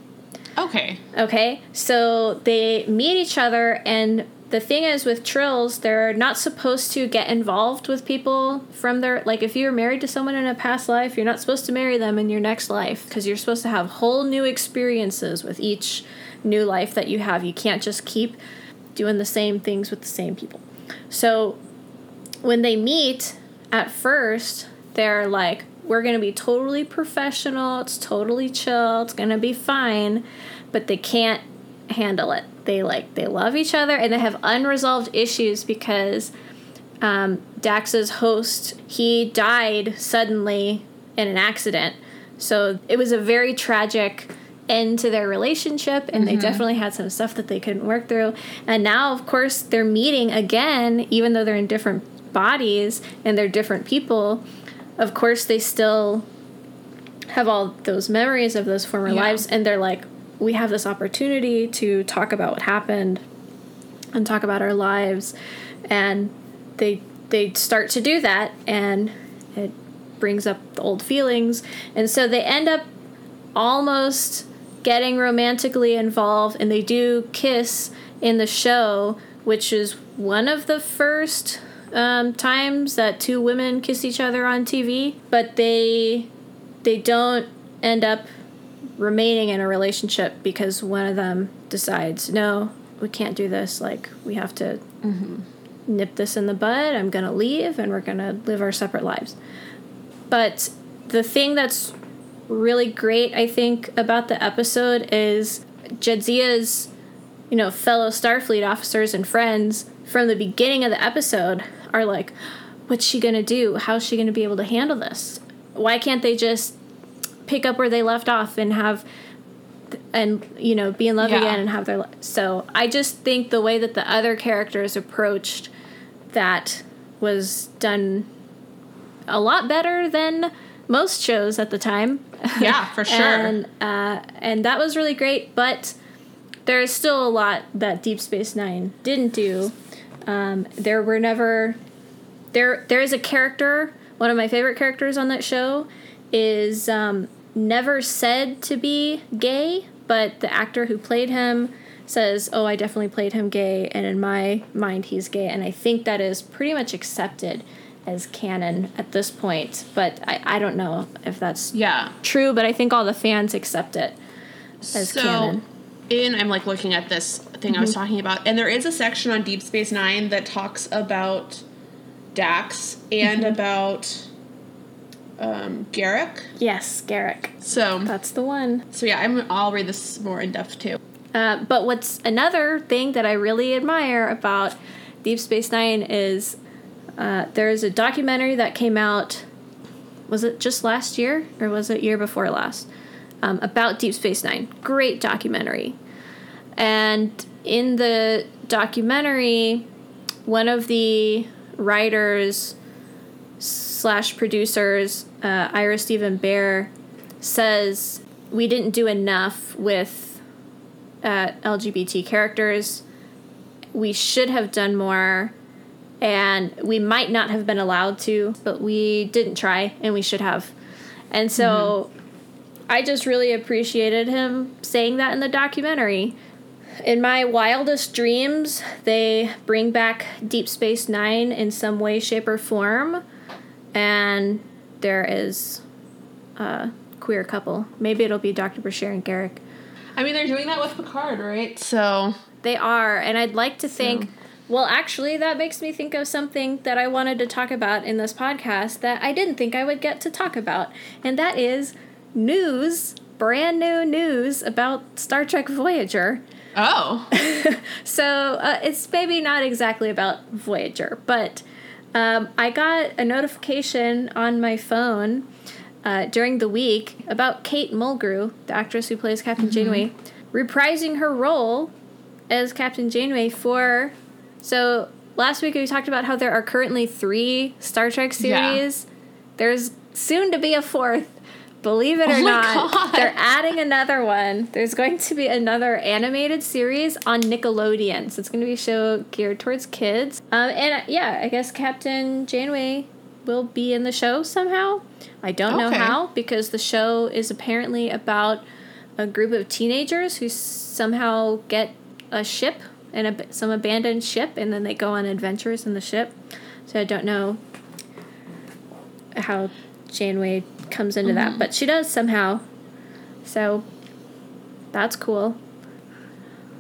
okay. Okay? So they meet each other, and the thing is with trills, they're not supposed to get involved with people from their. Like, if you're married to someone in a past life, you're not supposed to marry them in your next life because you're supposed to have whole new experiences with each new life that you have. You can't just keep doing the same things with the same people. So when they meet at first, they're like, we're going to be totally professional. It's totally chill. It's going to be fine. But they can't handle it. They like, they love each other and they have unresolved issues because um, Dax's host, he died suddenly in an accident. So it was a very tragic end to their relationship, and they definitely had some stuff that they couldn't work through. And now, of course, they're meeting again, even though they're in different bodies and they're different people. Of course, they still have all those memories of those former Yeah. lives, and they're like, we have this opportunity to talk about what happened and talk about our lives. And they they start to do that and it brings up the old feelings. And so they end up almost getting romantically involved and they do kiss in the show which is one of the first um, times that two women kiss each other on TV, but they they don't end up remaining in a relationship because one of them decides, no, we can't do this. Like we have to mm-hmm. nip this in the bud. I'm gonna leave, and we're gonna live our separate lives. But the thing that's really great, I think, about the episode is Jadzia's, you know, fellow Starfleet officers and friends from the beginning of the episode are like, what's she gonna do? How's she gonna be able to handle this? Why can't they just pick up where they left off and have and you know be in love Yeah. again and have their li- so i just think the way that the other characters approached that was done a lot better than most shows at the time Yeah, for sure. and uh, and that was really great but there is still a lot that deep space nine didn't do um, there were never there there is a character one of my favorite characters on that show is um, never said to be gay but the actor who played him says oh i definitely played him gay and in my mind he's gay and i think that is pretty much accepted as canon at this point but i, I don't know if that's Yeah. true but i think all the fans accept it as so, canon. in I'm like looking at this thing I was mhm. talking about, and there is a section on Deep Space Nine that talks about Dax and mhm. about um, Garak. yes garak So, that's the one so yeah, I'm. I'll read this more in depth too. Uh, but what's another thing that I really admire about Deep Space Nine is uh, there's a documentary that came out. Was it just last year or was it year before last? Um, about Deep Space Nine. Great documentary. And in the documentary, one of the writers slash producers, uh, Ira Steven Behr, says we didn't do enough with uh, LGBT characters. We should have done more, and we might not have been allowed to, but we didn't try, and we should have. And so I just really appreciated him saying that in the documentary. In my wildest dreams, they bring back Deep Space Nine in some way, shape, or form, and there is a queer couple. Maybe it'll be Dr. Bashir and Garak. I mean, they're doing that with Picard, right? So They are, and I'd like to think. Well, actually, that makes me think of something that I wanted to talk about in this podcast that I didn't think I would get to talk about, and that is news, brand new news about Star Trek Voyager. oh, So uh, it's maybe not exactly about Voyager, but um, I got a notification on my phone uh, during the week about Kate Mulgrew, the actress who plays Captain Janeway, reprising her role as Captain Janeway for. So last week we talked about how there are currently three Star Trek Yeah. series. There's soon to be a fourth. Believe it or Oh not, God. they're adding another one. There's going to be another animated series on Nickelodeon. So it's going to be a show geared towards kids. Um, and uh, yeah, I guess Captain Janeway will be in the show somehow. I don't know how because the show is apparently about a group of teenagers who somehow get a ship and a, some abandoned ship and then they go on adventures in the ship. So I don't know how Janeway comes into that, but she does somehow. So that's cool.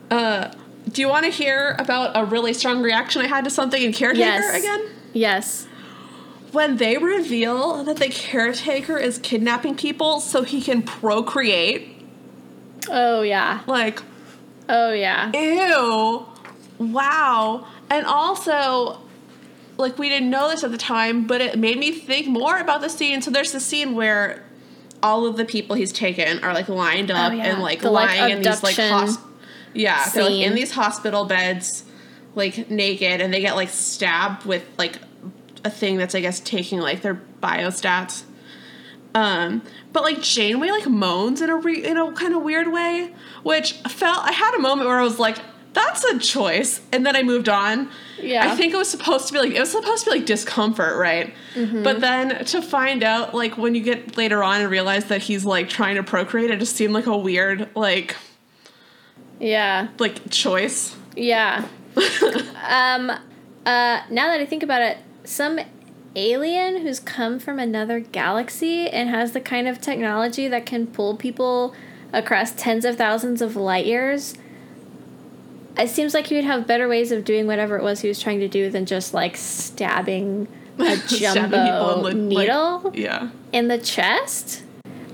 uh, do you want to hear about a really strong reaction I had to something in Caretaker Yes. again? Yes. When they reveal that the caretaker is kidnapping people so he can procreate, Oh yeah. like, Oh yeah. ew, wow. And also, like, we didn't know this at the time, but it made me think more about the scene. So there's the scene where all of the people he's taken are like lined up Oh, yeah. and like The, like, lying in these like yeah, they're like in these hospital beds, like naked, and they get like stabbed with like a thing that's I guess taking like their biostats. Um, but like Janeway like moans in a re- in a kind of weird way, which felt I had a moment where I was like, "That's a choice," and then I moved on. Yeah. I think it was supposed to be like it was supposed to be like discomfort, right? Mm-hmm. But then to find out like when you get later on and realize that he's like trying to procreate, it just seemed like a weird like Yeah. like choice. Yeah. um, uh, now that I think about it, some alien who's come from another galaxy and has the kind of technology that can pull people across tens of thousands of light years. It seems like he would have better ways of doing whatever it was he was trying to do than just like stabbing a jumbo like- needle Yeah. in the chest.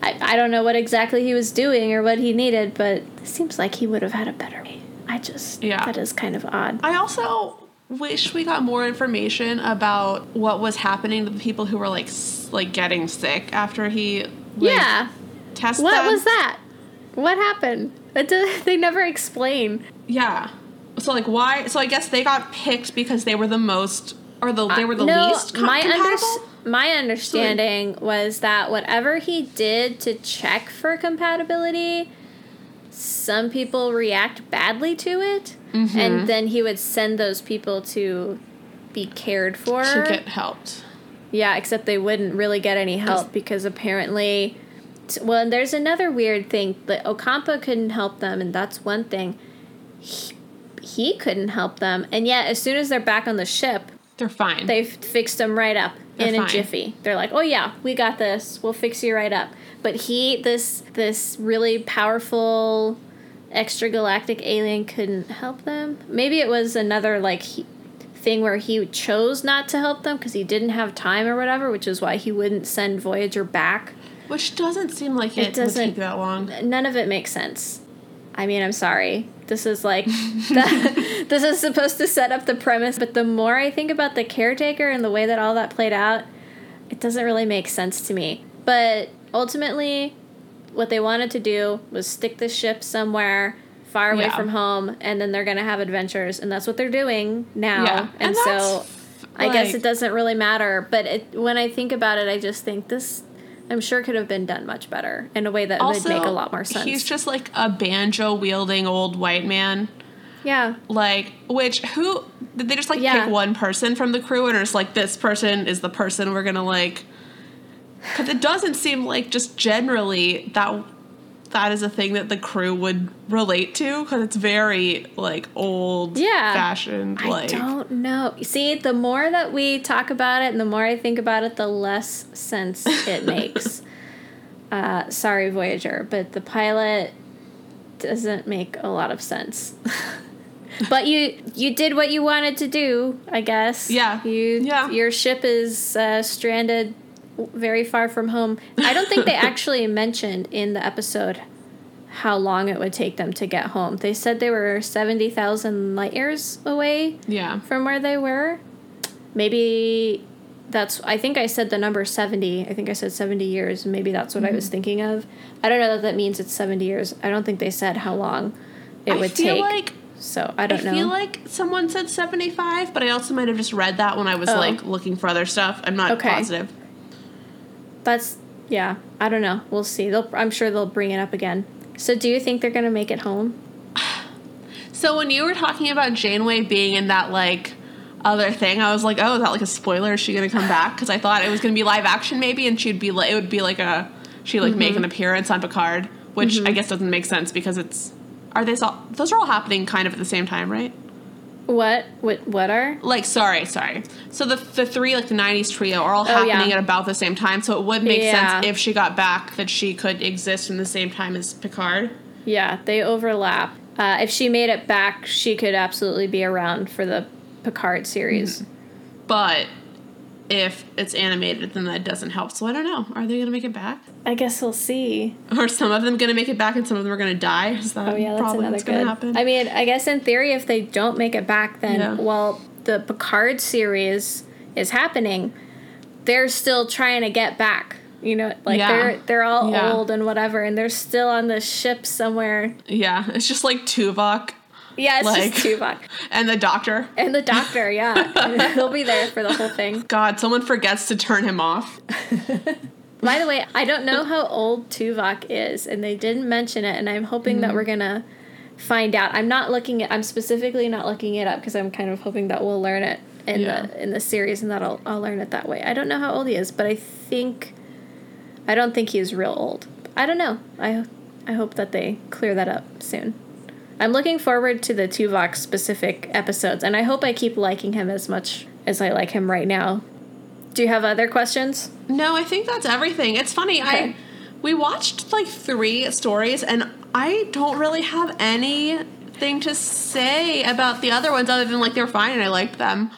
I, I don't know what exactly he was doing or what he needed, but it seems like he would have had a better way. I just, Yeah. that is kind of odd. I also wish we got more information about what was happening to the people who were like like getting sick after he like, yeah. tested What them. was that? What happened? It does, they never explain. Yeah. So like why? So I guess they got picked because they were the most or the they were the no, least co- my compatible. under, my understanding was that whatever he did to check for compatibility, some people react badly to it, Mm-hmm. and then he would send those people to be cared for. to get helped. Yeah, except they wouldn't really get any help because apparently, well, and there's another weird thing. That Ocampa couldn't help them, and that's one thing. He, he couldn't help them, and yet as soon as they're back on the ship, They're fine. They've fixed them right up They're in a jiffy. They're like, "Oh yeah, we got this. We'll fix you right up." But he, this this really powerful extragalactic alien, couldn't help them. Maybe it was another like he, thing where he chose not to help them because he didn't have time or whatever, which is why he wouldn't send Voyager back. Which doesn't seem like It it, would doesn't- take that long. None of it makes sense. I mean, I'm sorry. This is like the, this is supposed to set up the premise, but the more I think about the caretaker and the way that all that played out, it doesn't really make sense to me. But ultimately, what they wanted to do was stick the ship somewhere far away Yeah. from home, and then they're gonna have adventures, and that's what they're doing now. Yeah, and, and so that's, I guess it doesn't really matter. But it, when I think about it, I just think this. I'm sure could have been done much better in a way that would make a lot more sense. He's just like a banjo wielding old white man. yeah, Like, which who did they just like Yeah. pick one person from the crew and it's like this person is the person we're gonna like? Because it doesn't seem like just generally that that is a thing that the crew would relate to because it's very like old, Yeah. fashioned. Like, I don't know. See, the more that we talk about it and the more I think about it, the less sense it makes. uh, sorry, Voyager, but the pilot doesn't make a lot of sense. but you you did what you wanted to do, I guess. Yeah. You Yeah. your ship is uh, stranded very far from home. I don't think they actually mentioned in the episode how long it would take them to get home. They said they were 70,000 light years away yeah, from where they were. Maybe that's, I think I said the number 70. I think I said 70 years. Maybe that's what I Mm-hmm. was thinking of. I don't know that that means it's 70 years. I don't think they said how long it I would feel take. like so I don't I know. I feel like someone said 75, but I also might have just read that when I was Oh. like looking for other stuff. I'm not Okay. positive. That's, yeah, I don't know. We'll see. They'll, I'm sure they'll bring it up again. So do you think they're going to make it home? So when you were talking about Janeway being in that like other thing, I was like, oh, is that like a spoiler? Is she gonna come back? Because I thought it was gonna be live action maybe, and she'd be like, it would be like a she like make an mm-hmm. appearance on Picard, which mm-hmm. I guess doesn't make sense because it's are they all those are all happening kind of at the same time, right? What? What, what are? Like, sorry, sorry. So the the three like the '90s trio are all Oh, yeah. happening at about the same time. So it would make Yeah. sense if she got back that she could exist in the same time as Picard. Yeah, they overlap. Uh, if she made it back, she could absolutely be around for the Picard series. But if it's animated, then that doesn't help. So I don't know. Are they gonna make it back? I guess we'll see. Are some of them gonna make it back and some of them are gonna die? Is that Oh yeah, that's probably what's gonna happen? I mean, I guess in theory, if they don't make it back, then Yeah. while the Picard series is happening, they're still trying to get back. You know, like Yeah. they're they're all Yeah. old and whatever, and they're still on the ship somewhere. yeah, it's just like Tuvok Yeah, it's Like- just Tuvok and the Doctor. and the Doctor. Yeah, He'll be there for the whole thing. God, someone forgets to turn him off. By the way, I don't know how old Tuvok is, and they didn't mention it, and I'm hoping that we're mm-hmm. gonna find out. I'm not looking at. I'm specifically not looking it up because I'm kind of hoping that we'll learn it in Yeah. the in the series, and that I'll I'll learn it that way. I don't know how old he is, but I think I don't think he's real old. I don't know. I I hope that they clear that up soon. I'm looking forward to the Tuvok specific episodes, and I hope I keep liking him as much as I like him right now. Do you have other questions? No, I think that's everything. It's funny. Okay. I we watched like three stories, and I don't really have anything to say about the other ones other than like they're fine and I liked them.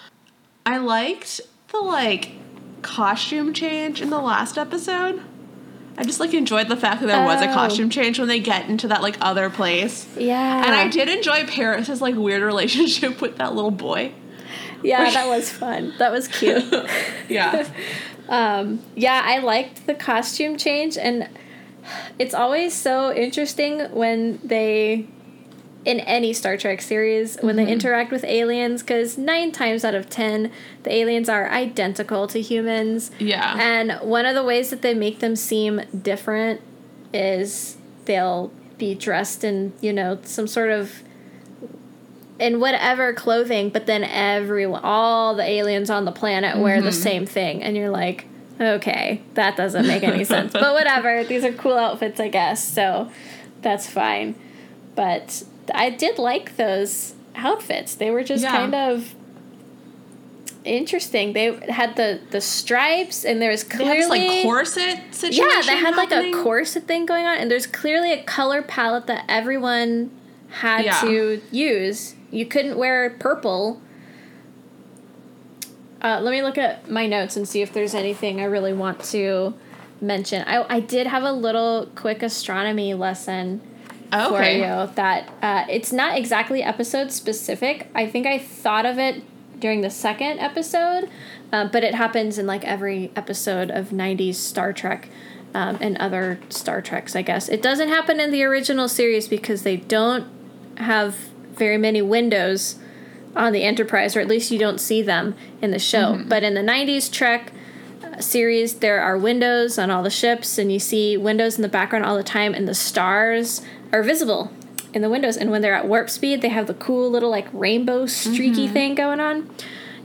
I liked the like costume change in the last episode. I just like enjoyed the fact that there was a Oh. costume change when they get into that like other place. Yeah. And I did enjoy Paris's like weird relationship with that little boy. Yeah, that was fun. That was cute. Yeah. um, yeah, I liked the costume change, and it's always so interesting when they, in any Star Trek series, when they mm-hmm. interact with aliens, because nine times out of ten, the aliens are identical to humans. Yeah. And one of the ways that they make them seem different is they'll be dressed in, you know, some sort of in whatever clothing, but then everyone, all the aliens on the planet wear the mm-hmm. same thing, and you're like, okay, that doesn't make any sense. But whatever, these are cool outfits, I guess. So that's fine. But I did like those outfits. They were just Yeah. kind of interesting. They had the the stripes, and there was They clearly this like corset situation. yeah, they had like a corset thing going on, and there's clearly a color palette that everyone had Yeah. to use. You couldn't wear purple. Uh, let me look at my notes and see if there's anything I really want to mention. I, I did have a little quick astronomy lesson for Okay. you that uh, it's not exactly episode specific. I think I thought of it during the second episode, uh, but it happens in like every episode of 90s Star Trek um, and other Star Treks, I guess. It doesn't happen in the original series because they don't have very many windows on the Enterprise, or at least you don't see them in the show. But in the 90s Trek, series, there are windows on all the ships, and you see windows in the background all the time, and the stars are visible in the windows. And when they're at warp speed, they have the cool little like rainbow streaky thing going on.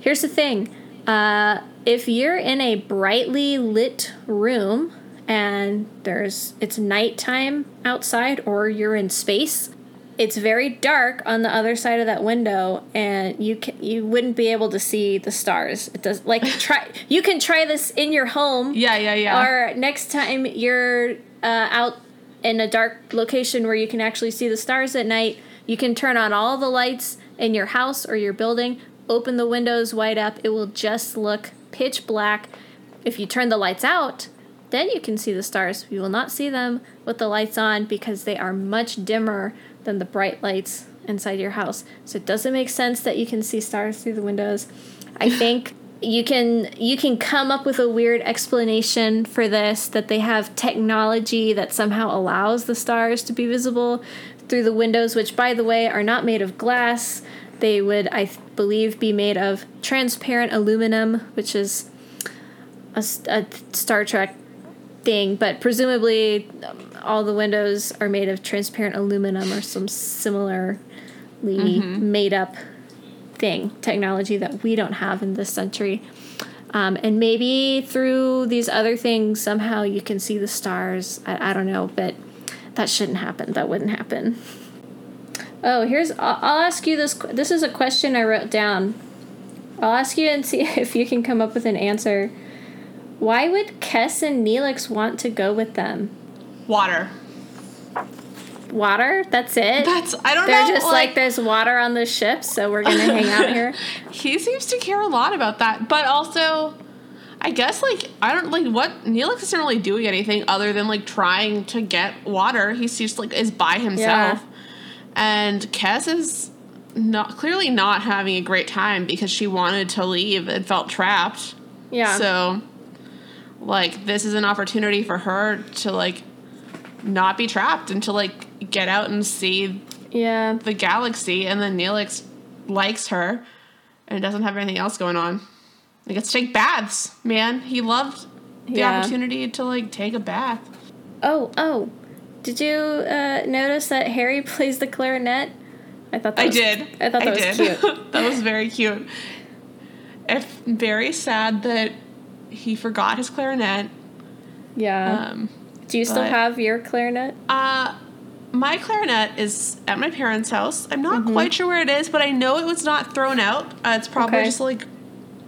Here's the thing uh, if you're in a brightly lit room and there's it's nighttime outside or you're in space it's very dark on the other side of that window and you can, you wouldn't be able to see the stars it does like try you can try this in your home Yeah, yeah, yeah. or next time you're uh, out in a dark location where you can actually see the stars at night you can turn on all the lights in your house or your building open the windows wide up it will just look pitch black. If you turn the lights out then you can see the stars. You will not see them with the lights on because they are much dimmer than the bright lights inside your house. So it doesn't make sense that you can see stars through the windows. I think you can you can come up with a weird explanation for this that they have technology that somehow allows the stars to be visible through the windows which by the way are not made of glass. They would i believe be made of transparent aluminum which is a star trek thing but presumably um, all the windows are made of transparent aluminum or some similarly made up thing, technology that we don't have in this century. Um, and maybe through these other things, somehow you can see the stars. I, I don't know, but that shouldn't happen. That wouldn't happen. Oh, here's. I'll, I'll ask you this. This is a question I wrote down. I'll ask you and see if you can come up with an answer. Why would Kes and Neelix want to go with them? Water. Water? That's it? That's I don't They're know. just like, there's water on the ship, so we're gonna hang out here. he seems to care a lot about that, but also, I guess like I don't like what Neelix isn't really doing anything other than like trying to get water. He's just like is by himself, and Kes is not clearly not having a great time because she wanted to leave and felt trapped. Yeah. So, like, this is an opportunity for her to like not be trapped and to like get out and see yeah. the galaxy, and then Neelix likes her and doesn't have anything else going on. He gets to take baths, man. He loved the Yeah. opportunity to like take a bath. Oh, oh. Did you uh, notice that Harry plays the clarinet? I thought that I was, did. I thought that was did. cute. that was very cute. It's very sad that he forgot his clarinet. Yeah. Um, Do you still have your clarinet? uh, my clarinet is at my parents' house. I'm not Mm-hmm. quite sure where it is, but I know it was not thrown out. Uh, it's probably Okay. just like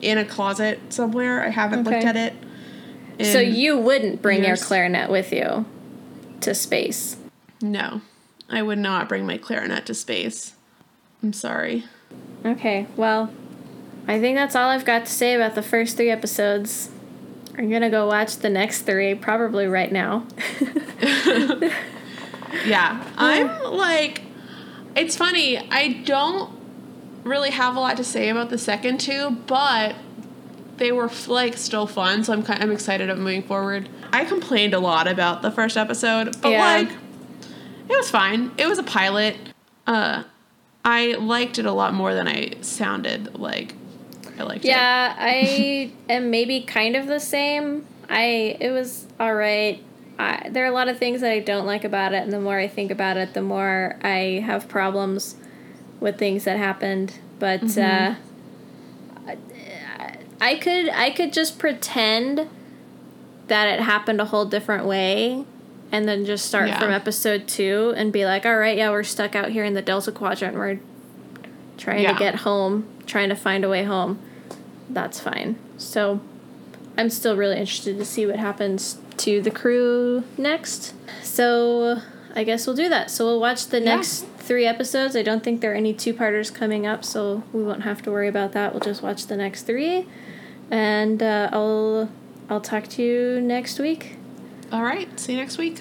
in a closet somewhere. I haven't looked at it. So you wouldn't bring your clarinet with you to space. No, I would not bring my clarinet to space. I'm sorry. Okay, well, I think that's all I've got to say about the first three episodes. I'm gonna go watch the next three, probably right now. Yeah, I'm like, it's funny. I don't really have a lot to say about the second two, but they were like still fun, so I'm kind I'm excited of moving forward. I complained a lot about the first episode, but Yeah. like, it was fine. It was a pilot. Uh, I liked it a lot more than I sounded like. I liked it. yeah, I am maybe kind of the same. I it was all right. I, there are a lot of things that I don't like about it, and the more I think about it, the more I have problems with things that happened. But uh, I could I could just pretend that it happened a whole different way, and then just start Yeah. from episode two and be like, all right, yeah, we're stuck out here in the Delta Quadrant. We're trying Yeah. to get home, trying to find a way home. That's fine. So I'm still really interested to see what happens to the crew next. So I guess we'll do that. So we'll watch the Yeah. next three episodes. I don't think there are any two parters coming up, so we won't have to worry about that. We'll just watch the next three. And uh, I'll I'll talk to you next week. All right. See you next week.